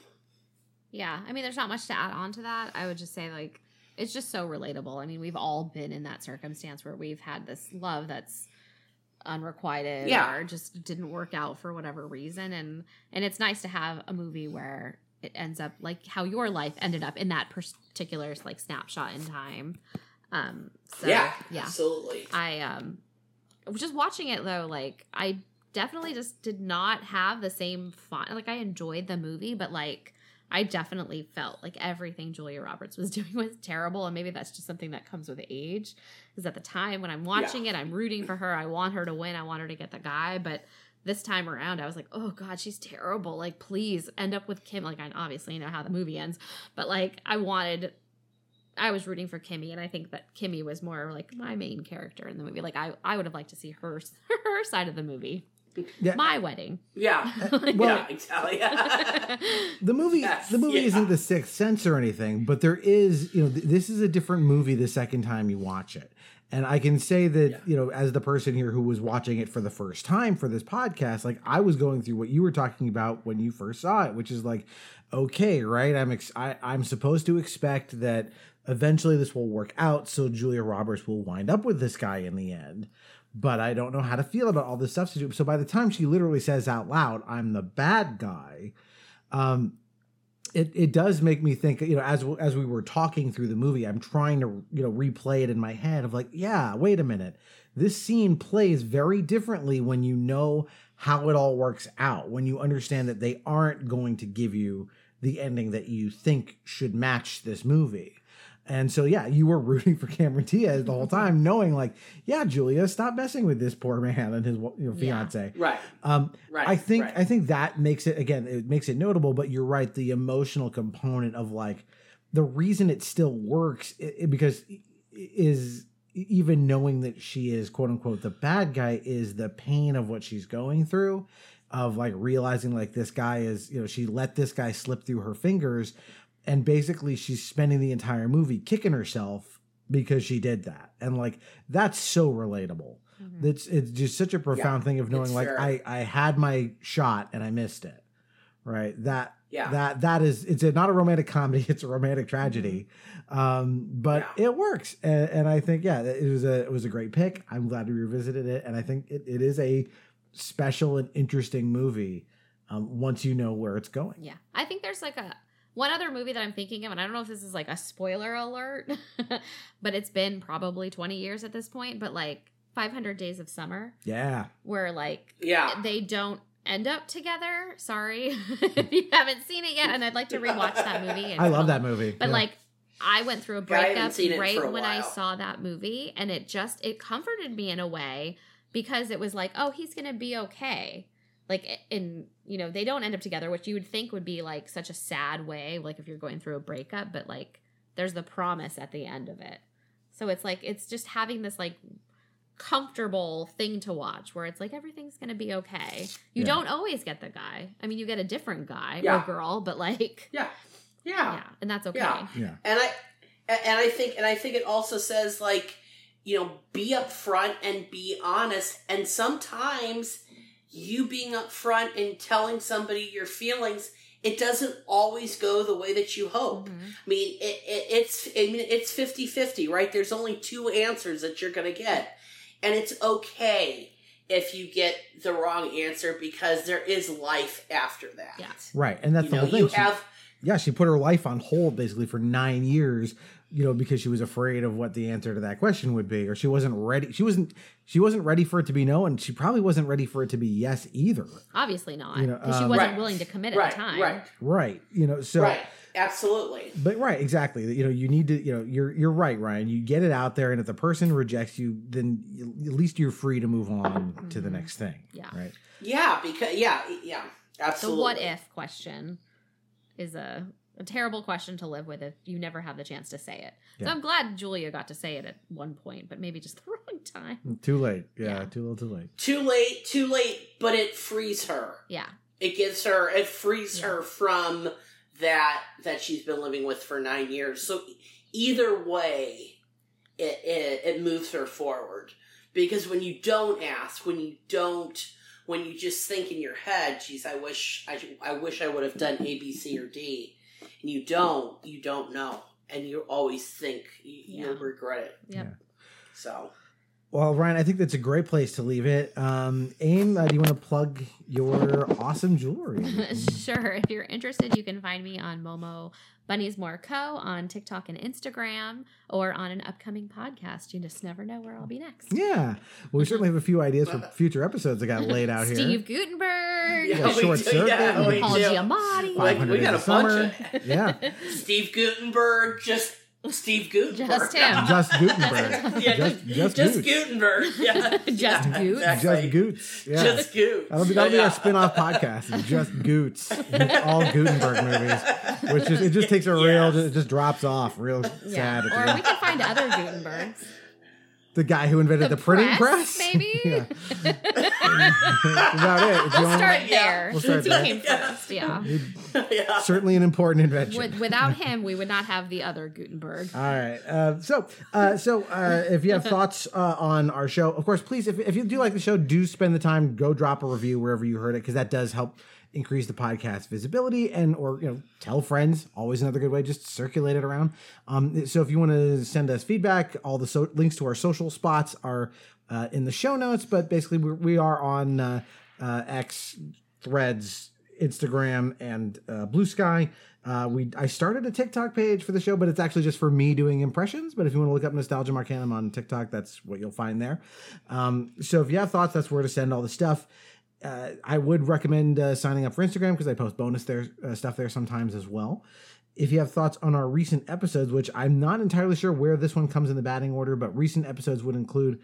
Yeah, I mean, there's not much to add on to that. I would just say, like, it's just so relatable. I mean, we've all been in that circumstance where we've had this love that's unrequited Yeah. or just didn't work out for whatever reason and and it's nice to have a movie where it ends up like how your life ended up in that particular like snapshot in time um so yeah, yeah absolutely. I um just watching it though, like I definitely just did not have the same fun. Like I enjoyed the movie, but like I definitely felt like everything Julia Roberts was doing was terrible, and maybe that's just something that comes with age. Because at the time when I'm watching it, I'm rooting for her. I want her to win. I want her to get the guy, but this time around, I was like, oh god, she's terrible. Like, please end up with Kim. Like, I obviously know how the movie ends, but like, I wanted I was rooting for Kimmy, and I think that Kimmy was more like my main character in the movie. Like I, I would have liked to see her her side of the movie. Yeah. My wedding. Yeah, Like- yeah, exactly. the movie Yes, the movie yeah. isn't the sixth sense or anything but there is you know th- this is a different movie the second time you watch it and i can say that you know as the person here who was watching it for the first time for this podcast like i was going through what you were talking about when you first saw it which is like okay right i'm ex- I, i'm supposed to expect that eventually this will work out so julia roberts will wind up with this guy in the end but I don't know how to feel about all this stuff. So by the time she literally says out loud, "I'm the bad guy," um, it it does make me think. You know, as as we were talking through the movie, I'm trying to you know replay it in my head of like, yeah, wait a minute, this scene plays very differently when you know how it all works out. When you understand that they aren't going to give you the ending that you think should match this movie. And so, yeah, you were rooting for Cameron Diaz the whole time, knowing like, yeah, Julia, stop messing with this poor man and his you know, Yeah. fiance. Right. Um, Right, I think right. I think that makes it again. It makes it notable. But you're right. The emotional component of like the reason it still works i- i- because is even knowing that she is quote unquote the bad guy is the pain of what she's going through of like realizing like this guy is you know she let this guy slip through her fingers and basically she's spending the entire movie kicking herself because she did that. And like that's so relatable. That's it's just such a profound thing of knowing like very- i i had my shot and i missed it right? That Yeah. that that is it's a, not a romantic comedy it's a romantic tragedy. Um but it works. And, and i think yeah it was a it was a great pick. I'm glad we revisited it. And i think it, it is a special and interesting movie um once you know where it's going. Yeah. I think there's like a one other movie that I'm thinking of, and I don't know if this is like a spoiler alert, but it's been probably 20 years at this point, but like 500 Days of Summer, yeah where like Yeah. they don't end up together. Sorry if you haven't seen it yet, and I'd like to rewatch that movie. And i love that movie But Yeah. like I went through a Yeah, I haven't breakup seen it right a when I saw that movie and it just it comforted me in a way because it was like, oh, he's going to be okay. Like eh, in you know, they don't end up together, which you would think would be like such a sad way like if you're going through a breakup, but like there's the promise at the end of it. So it's like it's just having this like comfortable thing to watch where it's like everything's gonna be okay. You Yeah. don't always get the guy. I mean, you get a different guy Yeah. or girl, but like yeah, yeah, yeah, and that's okay. Yeah. Yeah. And I and I think and I think it also says like, you know, be upfront and be honest. And sometimes you being upfront and telling somebody your feelings, it doesn't always go the way that you hope. Mm-hmm. I mean, it, it, it's I mean it's 50-50, right? There's only two answers that you're going to get. And it's okay if you get the wrong answer because there is life after that. Yeah. Right, and that's You the know, whole thing. you She- have yeah, she put her life on hold basically for nine years, you know, because she was afraid of what the answer to that question would be, or she wasn't ready. She wasn't. She wasn't ready for it to be no, and she probably wasn't ready for it to be yes either. Obviously not. You know, Because she um, wasn't Right. willing to commit Right, at the time. right. Right. You know. So. right. Absolutely. But right, exactly. You know, you need to. You know, you're you're right, Ryan. You get it out there, and if the person rejects you, then you- at least you're free to move on to the next thing. Yeah. Right. Yeah, because yeah, yeah, absolutely. The what if question is a, a terrible question to live with if you never have the chance to say it. So I'm glad Julia got to say it at one point, but maybe just the wrong time. Too late. Yeah. Too little. Too late. Too late, too late, but it frees her. Yeah. It gives her, it frees her from that that she's been living with for nine years. So either way, it, it it moves her forward. Because when you don't ask, when you don't, when you just think in your head, "Geez, I wish I I wish I would have done A, B, C, or D," and you don't, you don't know, and you always think you, you'll regret it. Yep. So. Well, Ryan, I think that's a great place to leave it. Um, Aim, uh, do you want to plug your awesome jewelry? sure. If you're interested, you can find me on Momo Bunnies More Co. on TikTok and Instagram or on an upcoming podcast. You just never know where I'll be next. yeah. Well, we certainly have a few ideas for future episodes that got laid out here. Steve Guttenberg. Yeah, we Short do, Circuit, yeah, we Paul do. Giamatti. Like, we got a Days bunch Summer. of Yeah. Steve Guttenberg, just Steve Guttenberg. Just him. Just Guttenberg. yeah, Just- just just Goots. Guttenberg. Yeah. Just yeah, Goots. Exactly. Just Goots. Yeah. Just Goots. That'll be, that'll be Yeah. our spin-off podcast. It's just Goots. All Guttenberg movies. Which just it just takes a real it just drops off real Yeah. sad. at Or we can find other Gutenbergs. The guy who invented the, printing press. maybe? yeah. That's about it. It's we'll only- start there. We'll start since he there. came first. Yeah. Certainly an important invention. With, without him, we would not have the other Guttenberg. All right. Uh, so, uh, so uh, if you have thoughts uh, on our show, of course, please, if, if you do like the show, do spend the time, go drop a review wherever you heard it, because that does help increase the podcast visibility and or you know tell friends always another good way just circulate it around um so if you want to send us feedback all the so- links to our social spots are uh, in the show notes but basically we, we are on uh, uh, x threads instagram and uh, blue sky uh, we I started a TikTok page for the show, but it's actually just for me doing impressions. But if you want to look up Nostalgium Arcanum on TikTok, that's what you'll find there. Um, so if you have thoughts, that's where to send all the stuff. Uh, I would recommend uh, signing up for Instagram because I post bonus there uh, stuff there sometimes as well. If you have thoughts on our recent episodes, which I'm not entirely sure where this one comes in the batting order, but recent episodes would include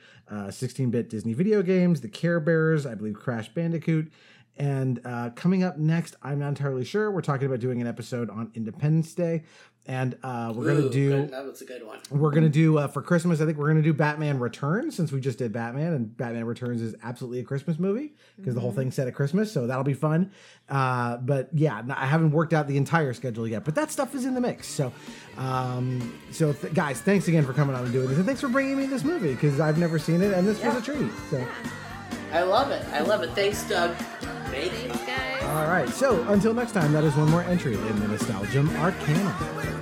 16 bit Disney video games, the Care Bears, I believe Crash Bandicoot, and uh, coming up next, I'm not entirely sure. We're talking about doing an episode on Independence Day, and uh, we're Ooh, gonna do good. That was a good one. we're gonna do uh, for Christmas. I think we're gonna do Batman Returns since we just did Batman, and Batman Returns is absolutely a Christmas movie because the whole thing's set at Christmas, so that'll be fun. Uh, but yeah, I haven't worked out the entire schedule yet, but that stuff is in the mix. So, um, so th- guys, thanks again for coming on and doing this, and thanks for bringing me this movie because I've never seen it, and this was a treat. So. I love it. I love it. Thanks, Doug. Thanks, guys. All right. So until next time, that is one more entry in the Nostalgium Arcana.